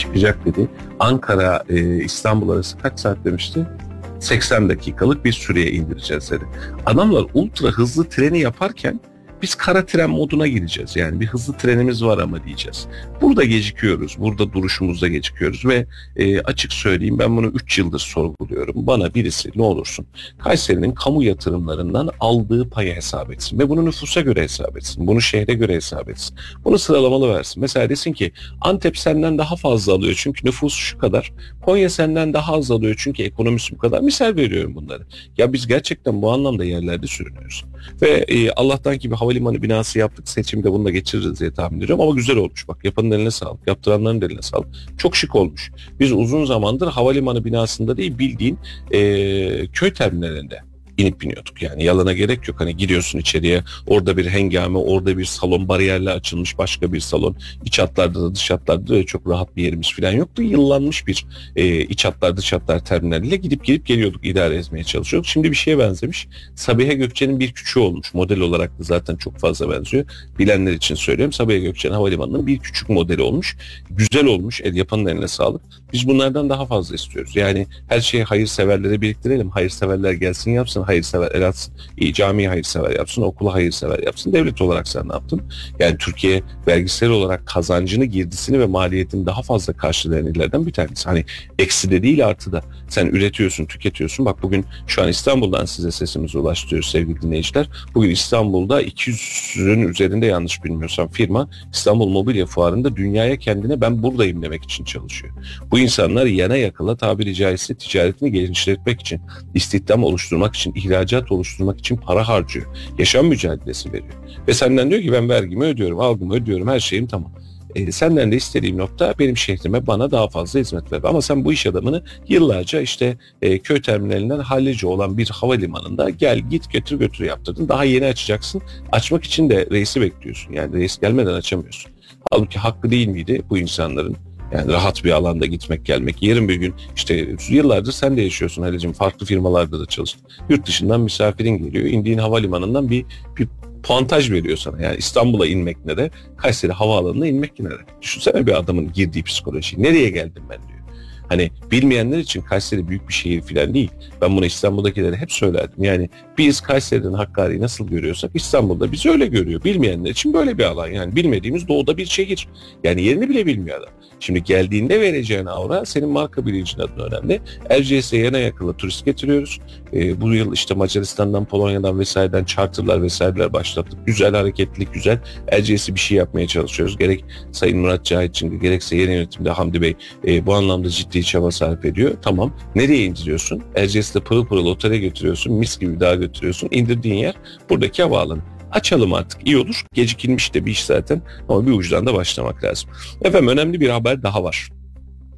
çıkacak dedi. Ankara e, İstanbul arası kaç saat demişti? 80 dakikalık bir süreye indireceğiz dedi. Adamlar ultra hızlı treni yaparken biz kara tren moduna gireceğiz. Yani bir hızlı trenimiz var ama diyeceğiz. Burada gecikiyoruz. Burada duruşumuzda gecikiyoruz ve e, açık söyleyeyim ben bunu 3 yıldır sorguluyorum. Bana birisi ne olursun Kayseri'nin kamu yatırımlarından aldığı payı hesap etsin ve bunu nüfusa göre hesap etsin. Bunu şehre göre hesap etsin. Bunu sıralamalı versin. Mesela desin ki Antep senden daha fazla alıyor çünkü nüfus şu kadar. Konya senden daha az alıyor çünkü ekonomisi bu kadar. Misal veriyorum bunları. Ya biz gerçekten bu anlamda yerlerde sürünüyoruz. Ve e, Allah'tan ki bir havalimanı binası yaptık. Seçimde bunu da geçiririz diye tahmin ediyorum. Ama güzel olmuş bak. Yapanın eline sağlık. Yaptıranların eline sağlık. Çok şık olmuş. Biz uzun zamandır havalimanı binasında değil bildiğin e, köy terminalinde inip biniyorduk. Yani yalana gerek yok. Hani giriyorsun içeriye orada bir hengame, orada bir salon bariyerle açılmış başka bir salon. İç hatlarda da dış hatlarda da çok rahat bir yerimiz falan yoktu. Yıllanmış bir e, iç hatlar dış hatlar terminaliyle gidip gelip geliyorduk idare etmeye çalışıyorduk. Şimdi bir şeye benzemiş. Sabiha Gökçen'in bir küçüğü olmuş. Model olarak da zaten çok fazla benziyor. Bilenler için söylüyorum. Sabiha Gökçen Havalimanı'nın bir küçük modeli olmuş. Güzel olmuş. El yapanın eline sağlık. Biz bunlardan daha fazla istiyoruz. Yani her şeyi hayırseverlere biriktirelim. Hayırseverler gelsin yapsın. Hayırsever. İyi, camiyi hayırsever yapsın. Okulu hayırsever yapsın. Devlet olarak sen ne yaptın? Yani Türkiye vergisel olarak kazancını, girdisini ve maliyetini daha fazla karşılayan illerden bir tanesi. Hani eksi de değil artı da. Sen üretiyorsun, tüketiyorsun. Bak bugün şu an İstanbul'dan size sesimizi ulaştırıyoruz sevgili dinleyiciler. Bugün İstanbul'da 200'ün üzerinde yanlış bilmiyorsam firma İstanbul Mobilya Fuarı'nda dünyaya kendine ben buradayım demek için çalışıyor. Bu insanlar yana yakıla tabiri caizse ticaretini genişletmek için, istihdam oluşturmak için, ihracat oluşturmak için para harcıyor. Yaşam mücadelesi veriyor. Ve senden diyor ki ben vergimi ödüyorum, algımı ödüyorum, her şeyim tamam. E, senden de istediğim nokta benim şehrime bana daha fazla hizmet ver. Ama sen bu iş adamını yıllarca işte e, köy terminalinden hallice olan bir havalimanında gel git götür götür yaptırdın. Daha yeni açacaksın. Açmak için de reisi bekliyorsun. Yani reis gelmeden açamıyorsun. Halbuki hakkı değil miydi bu insanların? Yani rahat bir alanda gitmek gelmek. Yarın bir gün işte yıllardır sen de yaşıyorsun Halicim. Farklı firmalarda da çalıştın. Yurt dışından misafirin geliyor. İndiğin havalimanından bir, bir puantaj veriyor sana. Yani İstanbul'a inmek ne de Kayseri Havaalanı'na inmek ne de. Düşünsene bir adamın girdiği psikoloji. Nereye geldim ben. Hani bilmeyenler için Kayseri büyük bir şehir falan değil. Ben bunu İstanbul'dakilere hep söylerdim. Yani biz Kayseri'nin Hakkari'yi nasıl görüyorsak İstanbul'da bizi öyle görüyor. Bilmeyenler için böyle bir alan. Yani bilmediğimiz doğuda bir şehir. Yani yerini bile bilmiyor adam. Şimdi geldiğinde vereceğin aura senin marka bilincin adına önemli. Erciyes'e yana yakıla turist getiriyoruz. Ee, bu yıl işte Macaristan'dan, Polonya'dan vesaireden charterlar vesaireler başlattık. Güzel hareketlilik, güzel. Erciyes'i bir şey yapmaya çalışıyoruz. Gerek Sayın Murat Cahit için gerekse yeni yönetimde Hamdi Bey e, bu anlamda ciddi çaba sarf ediyor. Tamam. Nereye indiriyorsun? Erciyes'te pırıl pırıl otele götürüyorsun. Mis gibi daha götürüyorsun. İndirdiğin yer buradaki havaalanı. Açalım artık iyi olur. Gecikilmiş de bir iş zaten ama bir ucudan da başlamak lazım. Efendim önemli bir haber daha var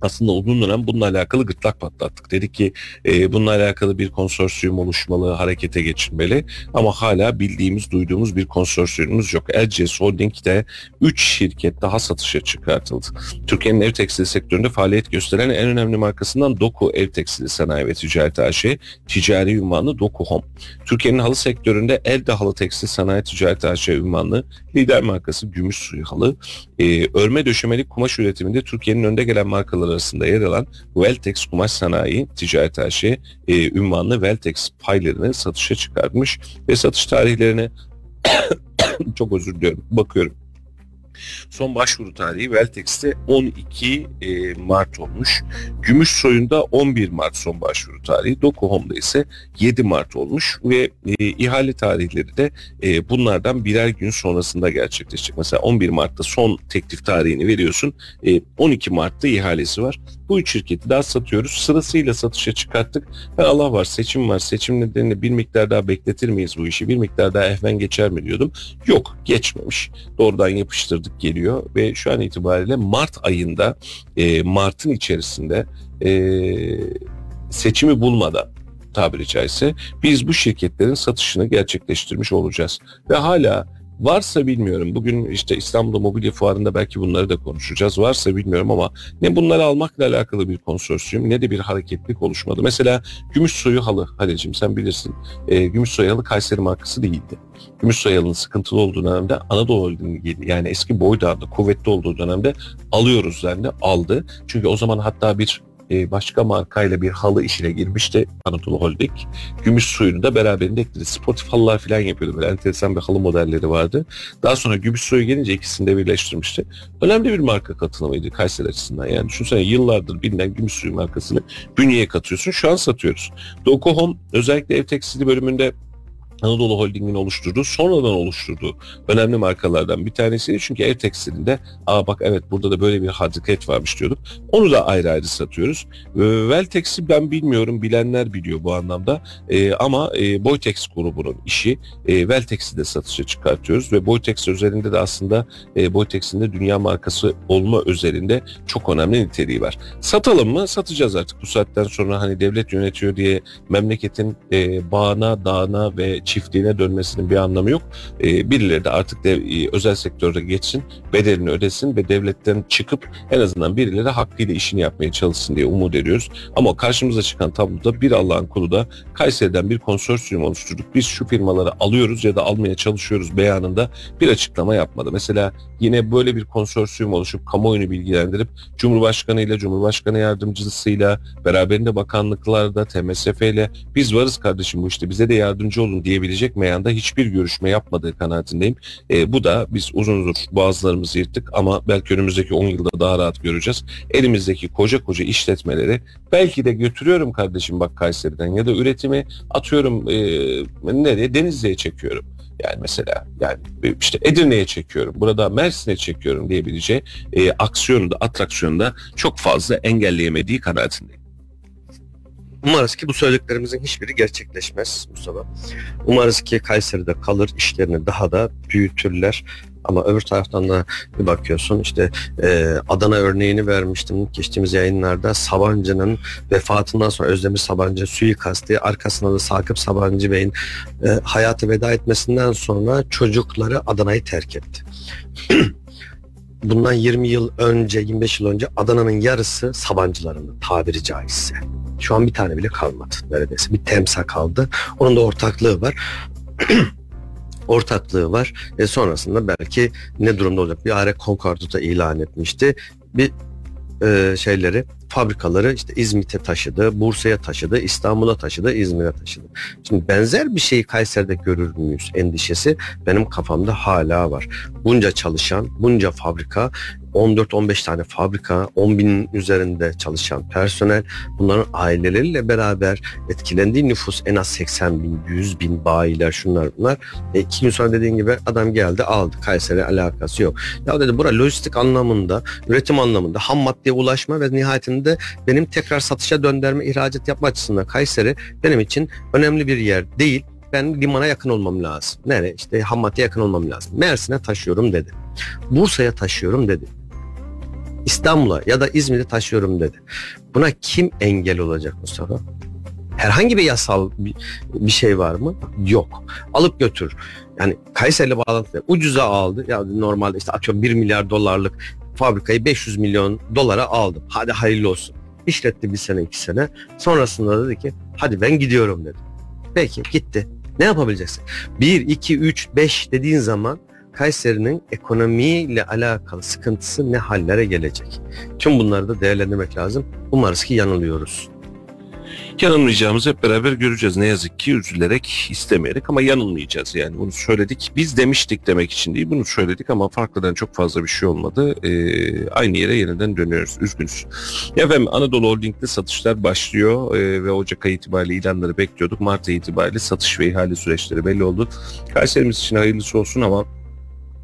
aslında uzun dönem bununla alakalı gırtlak patlattık. Dedik ki e, bununla alakalı bir konsorsiyum oluşmalı, harekete geçilmeli ama hala bildiğimiz, duyduğumuz bir konsorsiyumumuz yok. Erciyes Holding'de 3 şirket daha satışa çıkartıldı. Türkiye'nin ev tekstili sektöründe faaliyet gösteren en önemli markasından Doku Ev Tekstili Sanayi ve Ticaret AŞ, ticari ünvanı Doku Home. Türkiye'nin halı sektöründe Elde Halı Tekstil Sanayi Ticaret AŞ ünvanlı lider markası Gümüş Suyu Halı. E, örme döşemelik kumaş üretiminde Türkiye'nin önde gelen markaları arasında yer alan Veltex Kumaş Sanayi Ticaret AŞ e, ünvanlı Veltex paylarını satışa çıkartmış ve satış tarihlerine çok özür diliyorum bakıyorum. Son başvuru tarihi Veltex'te 12 e, Mart olmuş. Gümüş soyunda 11 Mart son başvuru tarihi. Doku Home'da ise 7 Mart olmuş ve e, ihale tarihleri de e, bunlardan birer gün sonrasında gerçekleşecek. Mesela 11 Mart'ta son teklif tarihini veriyorsun. E, 12 Mart'ta ihalesi var. Bu üç şirketi daha satıyoruz. Sırasıyla satışa çıkarttık. Ve Allah var seçim var. Seçim nedeniyle bir miktar daha bekletir miyiz bu işi? Bir miktar daha ehven geçer mi diyordum. Yok geçmemiş. Doğrudan yapıştırdık geliyor ve şu an itibariyle Mart ayında e, Mart'ın içerisinde e, seçimi bulmadan tabiri caizse biz bu şirketlerin satışını gerçekleştirmiş olacağız. Ve hala varsa bilmiyorum bugün işte İstanbul'da mobilya fuarında belki bunları da konuşacağız. Varsa bilmiyorum ama ne bunları almakla alakalı bir konsorsiyum ne de bir hareketlik oluşmadı. Mesela Gümüşsoyu halı Halicim sen bilirsin. E, Gümüşsoy halı Kayseri markası değildi. Gümüşsoy halının sıkıntılı olduğu dönemde Anadolu Holding'i yani eski Boydağ'da kuvvetli olduğu dönemde alıyoruz dendi aldı. Çünkü o zaman hatta bir e, başka markayla bir halı işine girmişti Anadolu Holding. Gümüş suyunu da beraberinde ekledi. Sportif halılar falan yapıyordu. Böyle enteresan bir halı modelleri vardı. Daha sonra gümüş suyu gelince ikisini de birleştirmişti. Önemli bir marka katılımıydı Kayseri açısından. Yani düşünsene yıllardır bilinen gümüş suyu markasını bünyeye katıyorsun. Şu an satıyoruz. Dokohom özellikle ev tekstili bölümünde Anadolu Holding'in oluşturduğu, sonradan oluşturduğu önemli markalardan bir tanesiydi. Çünkü ev tekstilinde aa bak evet burada da böyle bir hareket varmış diyorduk. Onu da ayrı ayrı satıyoruz. Veltex'i ben bilmiyorum, bilenler biliyor bu anlamda. E, ama e, Boytex grubunun işi e, Veltex'i de satışa çıkartıyoruz ve Boytex üzerinde de aslında e, Boytex'in de dünya markası olma üzerinde çok önemli niteliği var. Satalım mı? Satacağız artık bu saatten sonra hani devlet yönetiyor diye memleketin e, bağına, dağına ve çiftliğine dönmesinin bir anlamı yok. E, birileri de artık de, e, özel sektörde geçsin, bedelini ödesin ve devletten çıkıp en azından birileri hakkıyla işini yapmaya çalışsın diye umut ediyoruz. Ama karşımıza çıkan tabloda bir Allah'ın kulu da Kayseri'den bir konsorsiyum oluşturduk. Biz şu firmaları alıyoruz ya da almaya çalışıyoruz beyanında bir açıklama yapmadı. Mesela yine böyle bir konsorsiyum oluşup kamuoyunu bilgilendirip Cumhurbaşkanı ile Cumhurbaşkanı yardımcısıyla beraberinde bakanlıklarda TMSF ile biz varız kardeşim bu işte bize de yardımcı olun diyebilecek meyanda hiçbir görüşme yapmadığı kanaatindeyim. E, bu da biz uzun uzun boğazlarımızı yırttık ama belki önümüzdeki 10 yılda daha rahat göreceğiz. Elimizdeki koca koca işletmeleri belki de götürüyorum kardeşim bak Kayseri'den ya da üretimi atıyorum e, nereye Denizli'ye çekiyorum. Yani mesela yani işte Edirne'ye çekiyorum, burada Mersin'e çekiyorum diyebileceği e, aksiyonu da atraksiyonu da çok fazla engelleyemediği kanaatindeyim. Umarız ki bu söylediklerimizin hiçbiri gerçekleşmez Mustafa. Umarız ki Kayseri'de kalır, işlerini daha da büyütürler. Ama öbür taraftan da bir bakıyorsun işte e, Adana örneğini vermiştim geçtiğimiz yayınlarda Sabancı'nın vefatından sonra Özdemir Sabancı suikasti arkasında da Sakıp Sabancı Bey'in e, hayatı veda etmesinden sonra çocukları Adana'yı terk etti. Bundan 20 yıl önce 25 yıl önce Adana'nın yarısı Sabancılarının tabiri caizse. Şu an bir tane bile kalmadı neredeyse. Bir temsa kaldı. Onun da ortaklığı var. ortaklığı var. E sonrasında belki ne durumda olacak? Bir ara Concord'u da ilan etmişti. Bir e, şeyleri fabrikaları işte İzmit'e taşıdı, Bursa'ya taşıdı, İstanbul'a taşıdı, İzmir'e taşıdı. Şimdi benzer bir şeyi Kayseri'de görür müyüz endişesi benim kafamda hala var. Bunca çalışan, bunca fabrika 14-15 tane fabrika, 10 binin üzerinde çalışan personel, bunların aileleriyle beraber etkilendiği nüfus en az 80 bin, 100 bin bayiler şunlar bunlar. E, iki gün sonra dediğin gibi adam geldi aldı. Kayseri alakası yok. Ya dedi bura lojistik anlamında, üretim anlamında ham maddeye ulaşma ve nihayetinde benim tekrar satışa döndürme, ihracat yapma açısından Kayseri benim için önemli bir yer değil ben limana yakın olmam lazım. Nere? İşte ham maddeye yakın olmam lazım. Mersin'e taşıyorum dedi. Bursa'ya taşıyorum dedi. İstanbul'a ya da İzmir'e taşıyorum dedi. Buna kim engel olacak Mustafa? Herhangi bir yasal bir, şey var mı? Yok. Alıp götür. Yani Kayseri'yle bağlantılı. Ucuza aldı. Ya normalde işte atıyorum 1 milyar dolarlık fabrikayı 500 milyon dolara aldım. Hadi hayırlı olsun. İşletti bir sene iki sene. Sonrasında dedi ki hadi ben gidiyorum dedi. Peki gitti. Ne yapabileceksin? 1, 2, 3, 5 dediğin zaman Kayseri'nin ekonomiyle alakalı sıkıntısı ne hallere gelecek? Tüm bunları da değerlendirmek lazım. Umarız ki yanılıyoruz. Yanılmayacağımızı hep beraber göreceğiz. Ne yazık ki üzülerek istemeyerek ama yanılmayacağız yani. Bunu söyledik. Biz demiştik demek için değil. Bunu söyledik ama farklıdan çok fazla bir şey olmadı. Ee, aynı yere yeniden dönüyoruz. Üzgünüz. Efendim Anadolu Holding'de satışlar başlıyor ee, ve Ocak ayı itibariyle ilanları bekliyorduk. Mart ayı itibariyle satış ve ihale süreçleri belli oldu. Kayseri'miz için hayırlısı olsun ama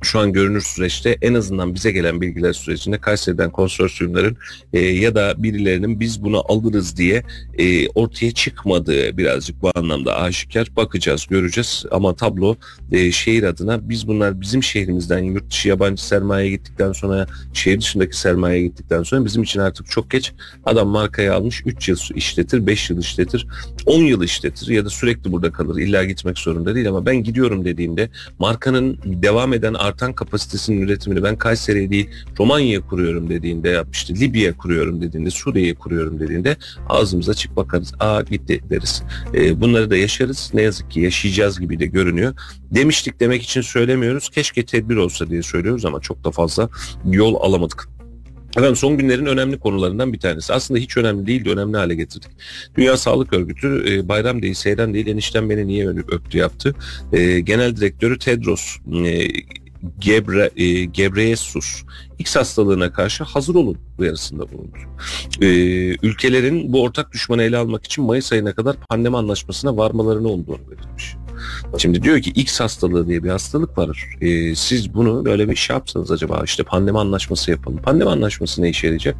şu an görünür süreçte en azından bize gelen bilgiler sürecinde Kayseri'den konsorsiyumların e, ya da birilerinin biz bunu alırız diye e, ortaya çıkmadığı birazcık bu anlamda aşikar. Bakacağız, göreceğiz ama tablo e, şehir adına biz bunlar bizim şehrimizden yurt dışı yabancı sermaye gittikten sonra şehir dışındaki sermaye gittikten sonra bizim için artık çok geç. Adam markayı almış 3 yıl işletir, 5 yıl işletir, 10 yıl işletir ya da sürekli burada kalır. İlla gitmek zorunda değil ama ben gidiyorum dediğinde markanın devam eden artan kapasitesinin üretimini ben Kayseri'ye değil Romanya'ya kuruyorum dediğinde yapmıştı. Libya'ya kuruyorum dediğinde Suriye'ye kuruyorum dediğinde ağzımıza açık bakarız. Aa gitti deriz. E, bunları da yaşarız. Ne yazık ki yaşayacağız gibi de görünüyor. Demiştik demek için söylemiyoruz. Keşke tedbir olsa diye söylüyoruz ama çok da fazla yol alamadık. Efendim son günlerin önemli konularından bir tanesi. Aslında hiç önemli değildi, önemli hale getirdik. Dünya Sağlık Örgütü e, bayram değil, seyran değil, enişten beni niye öptü yaptı. E, Genel Direktörü Tedros e, Gebre, e, Gebreyesus X hastalığına karşı hazır olun uyarısında bulundu. E, ülkelerin bu ortak düşmanı ele almak için Mayıs ayına kadar pandemi anlaşmasına varmalarını olduğunu belirtmiş. Şimdi diyor ki X hastalığı diye bir hastalık var. E, siz bunu böyle bir şey yapsanız acaba işte pandemi anlaşması yapalım. Pandemi anlaşması ne işe yarayacak?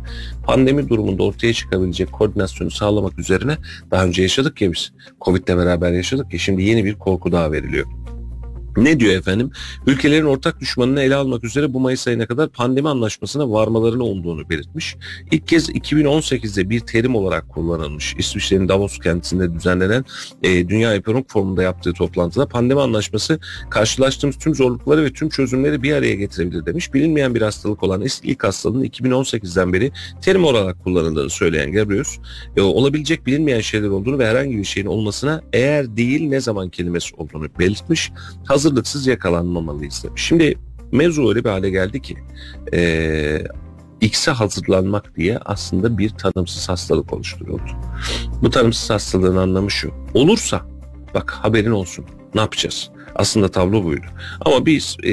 Pandemi durumunda ortaya çıkabilecek koordinasyonu sağlamak üzerine daha önce yaşadık ya biz. Covid'le beraber yaşadık ya şimdi yeni bir korku daha veriliyor. Ne diyor efendim? Ülkelerin ortak düşmanını ele almak üzere bu Mayıs ayına kadar pandemi anlaşmasına varmalarını olduğunu belirtmiş. İlk kez 2018'de bir terim olarak kullanılmış. İsviçre'nin Davos kentinde düzenlenen e, Dünya Ekonomik Forumu'nda yaptığı toplantıda pandemi anlaşması karşılaştığımız tüm zorlukları ve tüm çözümleri bir araya getirebilir demiş. Bilinmeyen bir hastalık olan ilk hastalığın 2018'den beri terim olarak kullanıldığını söyleyen Gabrius, e, olabilecek bilinmeyen şeyler olduğunu ve herhangi bir şeyin olmasına eğer değil ne zaman kelimesi olduğunu belirtmiş. Hazır hazırlıksız yakalanmamalıyız. Şimdi mevzu öyle bir hale geldi ki e, X'e hazırlanmak diye aslında bir tanımsız hastalık oluşturuldu. Bu tanımsız hastalığın anlamı şu. Olursa bak haberin olsun ne yapacağız? Aslında tablo buydu. Ama biz e,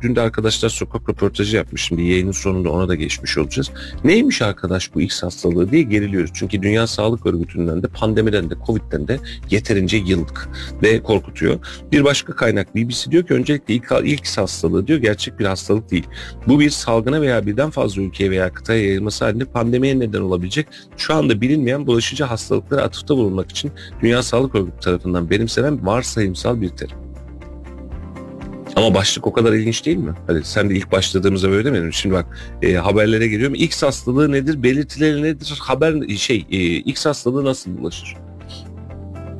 dün de arkadaşlar sokak röportajı yapmış. Şimdi yayının sonunda ona da geçmiş olacağız. Neymiş arkadaş bu X hastalığı diye geriliyoruz. Çünkü Dünya Sağlık Örgütü'nden de pandemiden de Covid'den de yeterince yıldık ve korkutuyor. Bir başka kaynak BBC diyor ki öncelikle ilk, ilk hastalığı diyor gerçek bir hastalık değil. Bu bir salgına veya birden fazla ülkeye veya kıtaya yayılması halinde pandemiye neden olabilecek şu anda bilinmeyen bulaşıcı hastalıklara atıfta bulunmak için Dünya Sağlık Örgütü tarafından benimsenen varsayımsal bir terim. Ama başlık o kadar ilginç değil mi? Hadi sen de ilk başladığımızda böyle demedin. Şimdi bak e, haberlere geliyorum. X hastalığı nedir? Belirtileri nedir? Haber şey e, X hastalığı nasıl bulaşır?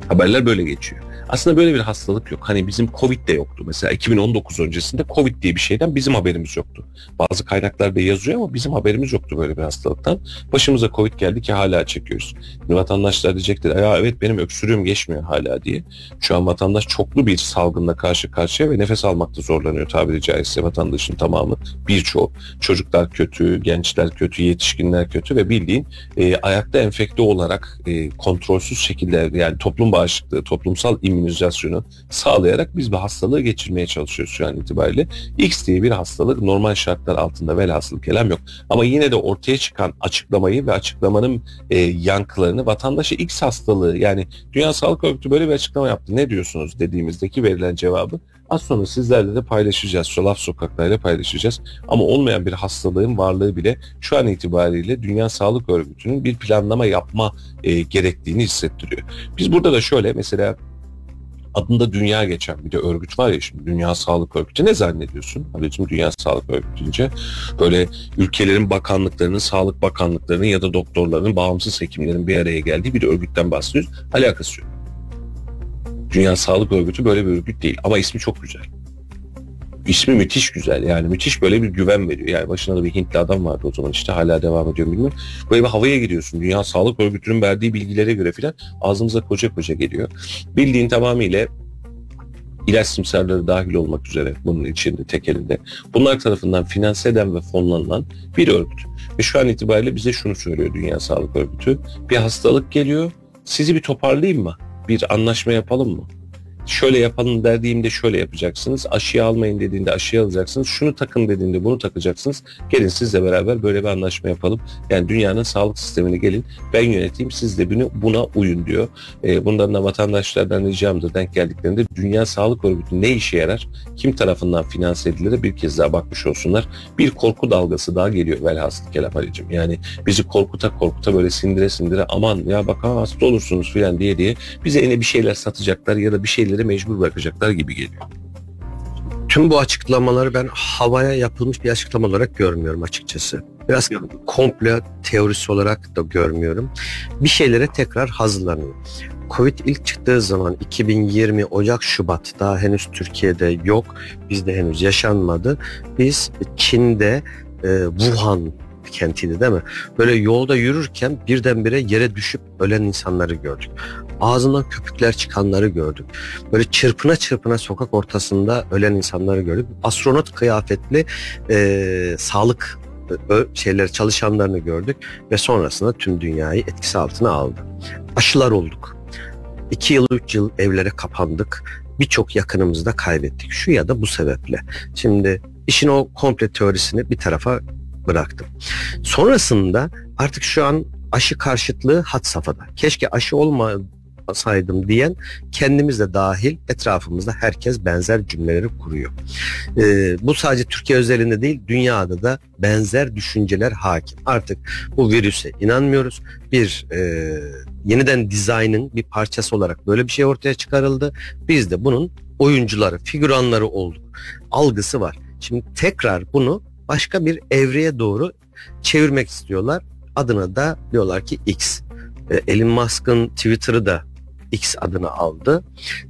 Haberler böyle geçiyor. Aslında böyle bir hastalık yok. Hani bizim Covid de yoktu. Mesela 2019 öncesinde Covid diye bir şeyden bizim haberimiz yoktu. Bazı kaynaklarda yazıyor ama bizim haberimiz yoktu böyle bir hastalıktan. Başımıza Covid geldi ki hala çekiyoruz. Şimdi vatandaşlar diyecekler ya evet benim öksürüğüm geçmiyor hala diye. Şu an vatandaş çoklu bir salgınla karşı karşıya ve nefes almakta zorlanıyor tabiri caizse vatandaşın tamamı. Birçoğu. Çocuklar kötü, gençler kötü, yetişkinler kötü ve bildiğin e, ayakta enfekte olarak e, kontrolsüz şekilde yani toplum bağışıklığı, toplumsal immün immünizasyonu sağlayarak biz bu hastalığı geçirmeye çalışıyoruz şu an itibariyle. X diye bir hastalık normal şartlar altında velhasıl kelam yok. Ama yine de ortaya çıkan açıklamayı ve açıklamanın e, yankılarını vatandaşa X hastalığı yani Dünya Sağlık Örgütü böyle bir açıklama yaptı. Ne diyorsunuz dediğimizdeki verilen cevabı Az sonra sizlerle de paylaşacağız. Laf sokaklarıyla paylaşacağız. Ama olmayan bir hastalığın varlığı bile şu an itibariyle Dünya Sağlık Örgütü'nün bir planlama yapma e, gerektiğini hissettiriyor. Biz burada da şöyle mesela adında dünya geçen bir de örgüt var ya şimdi Dünya Sağlık Örgütü ne zannediyorsun? Abicim Dünya Sağlık Örgütü deyince böyle ülkelerin bakanlıklarının, sağlık bakanlıklarının ya da doktorların, bağımsız hekimlerin bir araya geldiği bir örgütten bahsediyoruz. Alakası yok. Dünya Sağlık Örgütü böyle bir örgüt değil ama ismi çok güzel. İsmi müthiş güzel yani müthiş böyle bir güven veriyor. Yani başında da bir Hintli adam vardı o zaman işte hala devam ediyor bilmiyorum. Böyle bir havaya giriyorsun. Dünya Sağlık Örgütü'nün verdiği bilgilere göre filan ağzımıza koca koca geliyor. Bildiğin tamamıyla ilaç simsarları dahil olmak üzere bunun içinde tek elinde. Bunlar tarafından finanse eden ve fonlanılan bir örgüt. Ve şu an itibariyle bize şunu söylüyor Dünya Sağlık Örgütü. Bir hastalık geliyor sizi bir toparlayayım mı? Bir anlaşma yapalım mı? Şöyle yapalım dediğimde şöyle yapacaksınız. Aşıya almayın dediğinde aşıya alacaksınız. Şunu takın dediğinde bunu takacaksınız. Gelin sizle beraber böyle bir anlaşma yapalım. Yani dünyanın sağlık sistemini gelin ben yöneteyim siz de bunu buna uyun diyor. E, bundan da vatandaşlardan ricamdır denk geldiklerinde Dünya Sağlık Örgütü ne işe yarar? Kim tarafından finanse edilir? Bir kez daha bakmış olsunlar. Bir korku dalgası daha geliyor velhasıl kelam Halicim. Yani bizi korkuta korkuta böyle sindire sindire aman ya bak ha, hasta olursunuz filan diye diye bize yine bir şeyler satacaklar ya da bir şeyleri mecbur bırakacaklar gibi geliyor. Tüm bu açıklamaları ben havaya yapılmış bir açıklama olarak görmüyorum açıkçası. Biraz komple teorisi olarak da görmüyorum. Bir şeylere tekrar hazırlanıyor. Covid ilk çıktığı zaman 2020 Ocak Şubat daha henüz Türkiye'de yok. Bizde henüz yaşanmadı. Biz Çin'de e, Wuhan kentiydi değil mi? Böyle yolda yürürken birdenbire yere düşüp ölen insanları gördük. Ağzından köpükler çıkanları gördük. Böyle çırpına çırpına sokak ortasında ölen insanları gördük. Astronot kıyafetli e, sağlık şeyler çalışanlarını gördük ve sonrasında tüm dünyayı etkisi altına aldı. Aşılar olduk. İki yıl, üç yıl evlere kapandık. Birçok yakınımızı da kaybettik. Şu ya da bu sebeple. Şimdi işin o komple teorisini bir tarafa bıraktım. Sonrasında artık şu an aşı karşıtlığı hat safhada. Keşke aşı olmasaydım diyen kendimiz de dahil etrafımızda herkes benzer cümleleri kuruyor. Ee, bu sadece Türkiye özelinde değil dünyada da benzer düşünceler hakim. Artık bu virüse inanmıyoruz. Bir e, yeniden dizaynın bir parçası olarak böyle bir şey ortaya çıkarıldı. Biz de bunun oyuncuları, figüranları olduk. Algısı var. Şimdi tekrar bunu başka bir evreye doğru çevirmek istiyorlar. Adına da diyorlar ki X. E, Elon Musk'ın Twitter'ı da X adını aldı.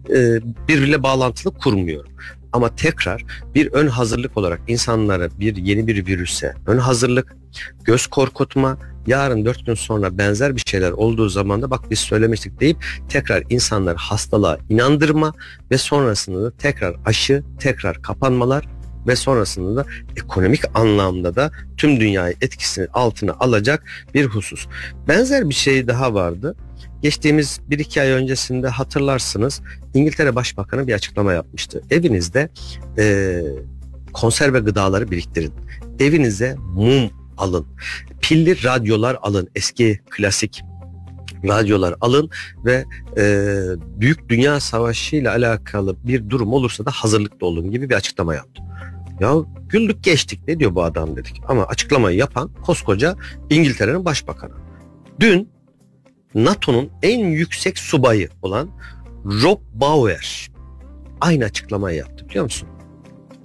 E, birbiriyle bağlantılı kurmuyorum. Ama tekrar bir ön hazırlık olarak insanlara bir yeni bir virüse ön hazırlık, göz korkutma, yarın dört gün sonra benzer bir şeyler olduğu zaman da bak biz söylemiştik deyip tekrar insanları hastalığa inandırma ve sonrasında da tekrar aşı, tekrar kapanmalar ve sonrasında da ekonomik anlamda da tüm dünyayı etkisini altına alacak bir husus. Benzer bir şey daha vardı. Geçtiğimiz bir iki ay öncesinde hatırlarsınız İngiltere Başbakanı bir açıklama yapmıştı. Evinizde e, konserve gıdaları biriktirin. Evinize mum alın. Pilli radyolar alın. Eski klasik radyolar alın ve e, büyük dünya savaşı ile alakalı bir durum olursa da hazırlıklı olun gibi bir açıklama yaptı. Ya güldük geçtik ne diyor bu adam dedik. Ama açıklamayı yapan koskoca İngiltere'nin başbakanı. Dün NATO'nun en yüksek subayı olan Rob Bauer aynı açıklamayı yaptı biliyor musun?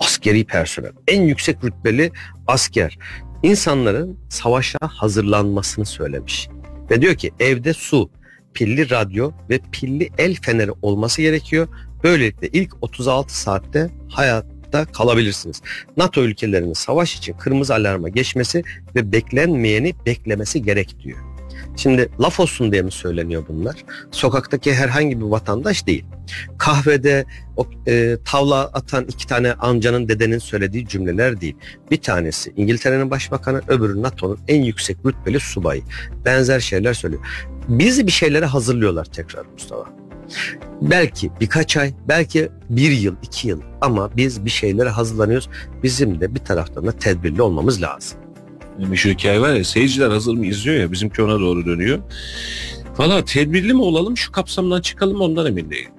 Askeri personel, en yüksek rütbeli asker insanların savaşa hazırlanmasını söylemiş. Ve diyor ki evde su, pilli radyo ve pilli el feneri olması gerekiyor. Böylelikle ilk 36 saatte hayat hayatta kalabilirsiniz. NATO ülkelerinin savaş için kırmızı alarma geçmesi ve beklenmeyeni beklemesi gerek diyor. Şimdi laf olsun diye mi söyleniyor bunlar? Sokaktaki herhangi bir vatandaş değil. Kahvede o, e, tavla atan iki tane amcanın dedenin söylediği cümleler değil. Bir tanesi İngiltere'nin başbakanı, öbürü NATO'nun en yüksek rütbeli subayı. Benzer şeyler söylüyor. Bizi bir şeylere hazırlıyorlar tekrar Mustafa. Belki birkaç ay, belki bir yıl, iki yıl ama biz bir şeylere hazırlanıyoruz. Bizim de bir taraftan da tedbirli olmamız lazım. Meşhur hikaye var ya seyirciler hazır mı izliyor ya bizimki ona doğru dönüyor. Valla tedbirli mi olalım şu kapsamdan çıkalım ondan emin değilim.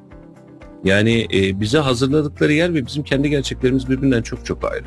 Yani e, bize hazırladıkları yer ve bizim kendi gerçeklerimiz birbirinden çok çok ayrı.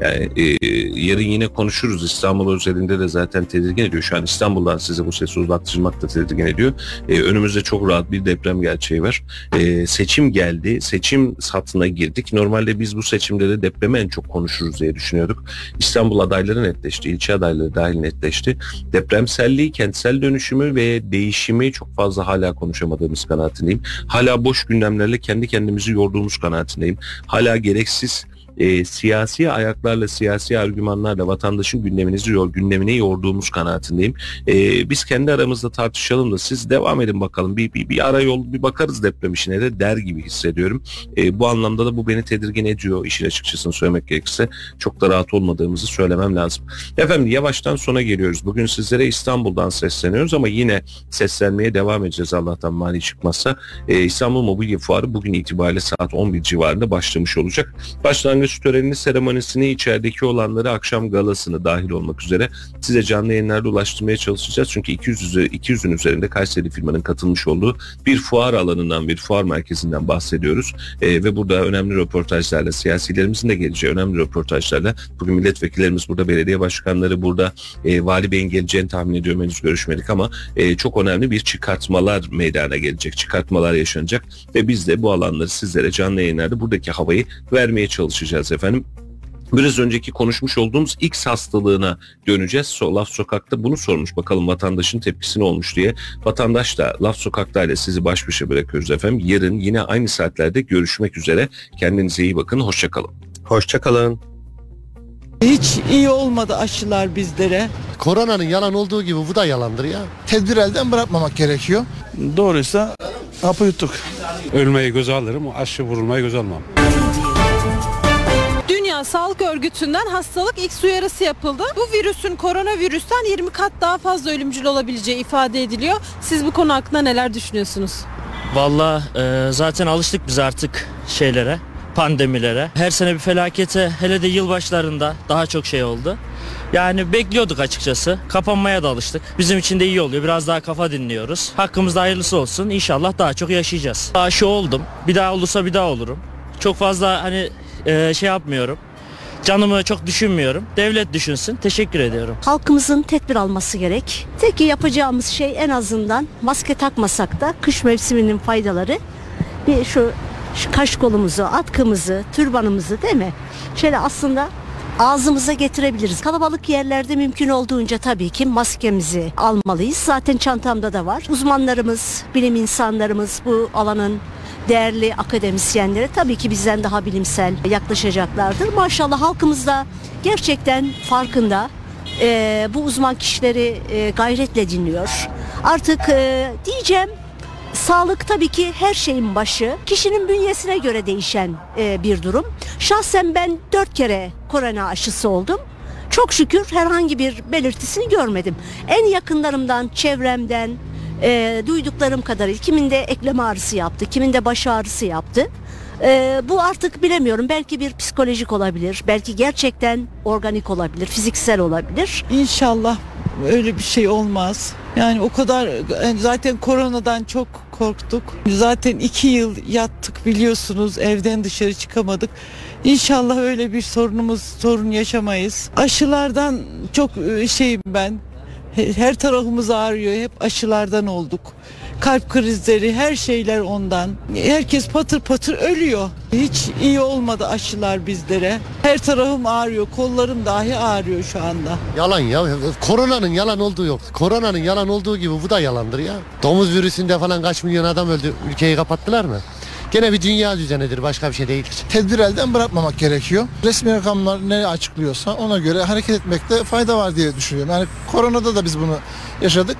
Yani e, yarın yine konuşuruz. İstanbul özelinde de zaten tedirgin ediyor. Şu an İstanbul'dan size bu sesi uzaktırmak da tedirgin ediyor. E, önümüzde çok rahat bir deprem gerçeği var. E, seçim geldi. Seçim satına girdik. Normalde biz bu seçimde de depremi en çok konuşuruz diye düşünüyorduk. İstanbul adayları netleşti. ilçe adayları dahil netleşti. Depremselliği, kentsel dönüşümü ve değişimi çok fazla hala konuşamadığımız kanaatindeyim. Hala boş gündemlerle kendi kendimizi yorduğumuz kanaatindeyim. Hala gereksiz e, siyasi ayaklarla, siyasi argümanlarla vatandaşın gündeminizi yor, gündemine yorduğumuz kanaatindeyim. E, biz kendi aramızda tartışalım da siz devam edin bakalım. Bir, bir, bir ara yol bir bakarız deprem işine de der gibi hissediyorum. E, bu anlamda da bu beni tedirgin ediyor işin açıkçası söylemek gerekirse. Çok da rahat olmadığımızı söylemem lazım. Efendim yavaştan sona geliyoruz. Bugün sizlere İstanbul'dan sesleniyoruz ama yine seslenmeye devam edeceğiz Allah'tan mani çıkmazsa. E, İstanbul Mobilya Fuarı bugün itibariyle saat 11 civarında başlamış olacak. Başlangıç törenini, seremonisini, içerideki olanları, akşam galasını dahil olmak üzere size canlı yayınlarda ulaştırmaya çalışacağız. Çünkü 200 üzeri, 200'ün üzerinde Kayseri firmanın katılmış olduğu bir fuar alanından, bir fuar merkezinden bahsediyoruz. E, ve burada önemli röportajlarla, siyasilerimizin de geleceği önemli röportajlarla bugün milletvekillerimiz burada, belediye başkanları burada, e, Vali Bey'in geleceğini tahmin ediyorum henüz görüşmedik ama e, çok önemli bir çıkartmalar meydana gelecek, çıkartmalar yaşanacak ve biz de bu alanları sizlere canlı yayınlarda buradaki havayı vermeye çalışacağız efendim. Biraz önceki konuşmuş olduğumuz X hastalığına döneceğiz. So, Laf Sokak'ta bunu sormuş bakalım vatandaşın tepkisi ne olmuş diye. Vatandaş da Laf Sokak'ta ile sizi baş başa bırakıyoruz efendim. Yarın yine aynı saatlerde görüşmek üzere. Kendinize iyi bakın. Hoşçakalın. Hoşçakalın. Hiç iyi olmadı aşılar bizlere. Koronanın yalan olduğu gibi bu da yalandır ya. tedbir elden bırakmamak gerekiyor. Doğruysa hapı yuttuk. Ölmeyi göze alırım, aşı vurulmayı göze almam. Dünya Sağlık Örgütü'nden hastalık X uyarısı yapıldı. Bu virüsün koronavirüsten 20 kat daha fazla ölümcül olabileceği ifade ediliyor. Siz bu konu hakkında neler düşünüyorsunuz? Valla e, zaten alıştık biz artık şeylere, pandemilere. Her sene bir felakete hele de yılbaşlarında daha çok şey oldu. Yani bekliyorduk açıkçası. Kapanmaya da alıştık. Bizim için de iyi oluyor. Biraz daha kafa dinliyoruz. Hakkımızda hayırlısı olsun. İnşallah daha çok yaşayacağız. Aşı oldum. Bir daha olursa bir daha olurum. Çok fazla hani e, şey yapmıyorum. Canımı çok düşünmüyorum. Devlet düşünsün. Teşekkür ediyorum. Halkımızın tedbir alması gerek. Tek yapacağımız şey en azından maske takmasak da kış mevsiminin faydaları bir şu, şu kaş kolumuzu, atkımızı, türbanımızı değil mi? Şöyle aslında ağzımıza getirebiliriz. Kalabalık yerlerde mümkün olduğunca tabii ki maskemizi almalıyız. Zaten çantamda da var. Uzmanlarımız, bilim insanlarımız bu alanın değerli akademisyenlere tabii ki bizden daha bilimsel yaklaşacaklardır. Maşallah halkımız da gerçekten farkında. Ee, bu uzman kişileri e, gayretle dinliyor. Artık e, diyeceğim Sağlık tabii ki her şeyin başı. Kişinin bünyesine göre değişen e, bir durum. Şahsen ben dört kere korona aşısı oldum. Çok şükür herhangi bir belirtisini görmedim. En yakınlarımdan, çevremden e, duyduklarım kadarıyla kiminde eklem ağrısı yaptı, kiminde baş ağrısı yaptı. E, bu artık bilemiyorum. Belki bir psikolojik olabilir, belki gerçekten organik olabilir, fiziksel olabilir. İnşallah öyle bir şey olmaz. Yani o kadar zaten koronadan çok korktuk. Zaten iki yıl yattık biliyorsunuz evden dışarı çıkamadık. İnşallah öyle bir sorunumuz sorun yaşamayız. Aşılardan çok e, şeyim ben. He- Her tarafımız ağrıyor. Hep aşılardan olduk. Kalp krizleri her şeyler ondan. Herkes patır patır ölüyor. Hiç iyi olmadı aşılar bizlere. Her tarafım ağrıyor. Kollarım dahi ağrıyor şu anda. Yalan ya. Koronanın yalan olduğu yok. Koronanın yalan olduğu gibi bu da yalandır ya. Domuz virüsünde falan kaç milyon adam öldü. Ülkeyi kapattılar mı? Gene bir dünya düzenidir. Başka bir şey değildir. Tedbir elden bırakmamak gerekiyor. Resmi rakamlar ne açıklıyorsa ona göre hareket etmekte fayda var diye düşünüyorum. Yani koronada da biz bunu yaşadık.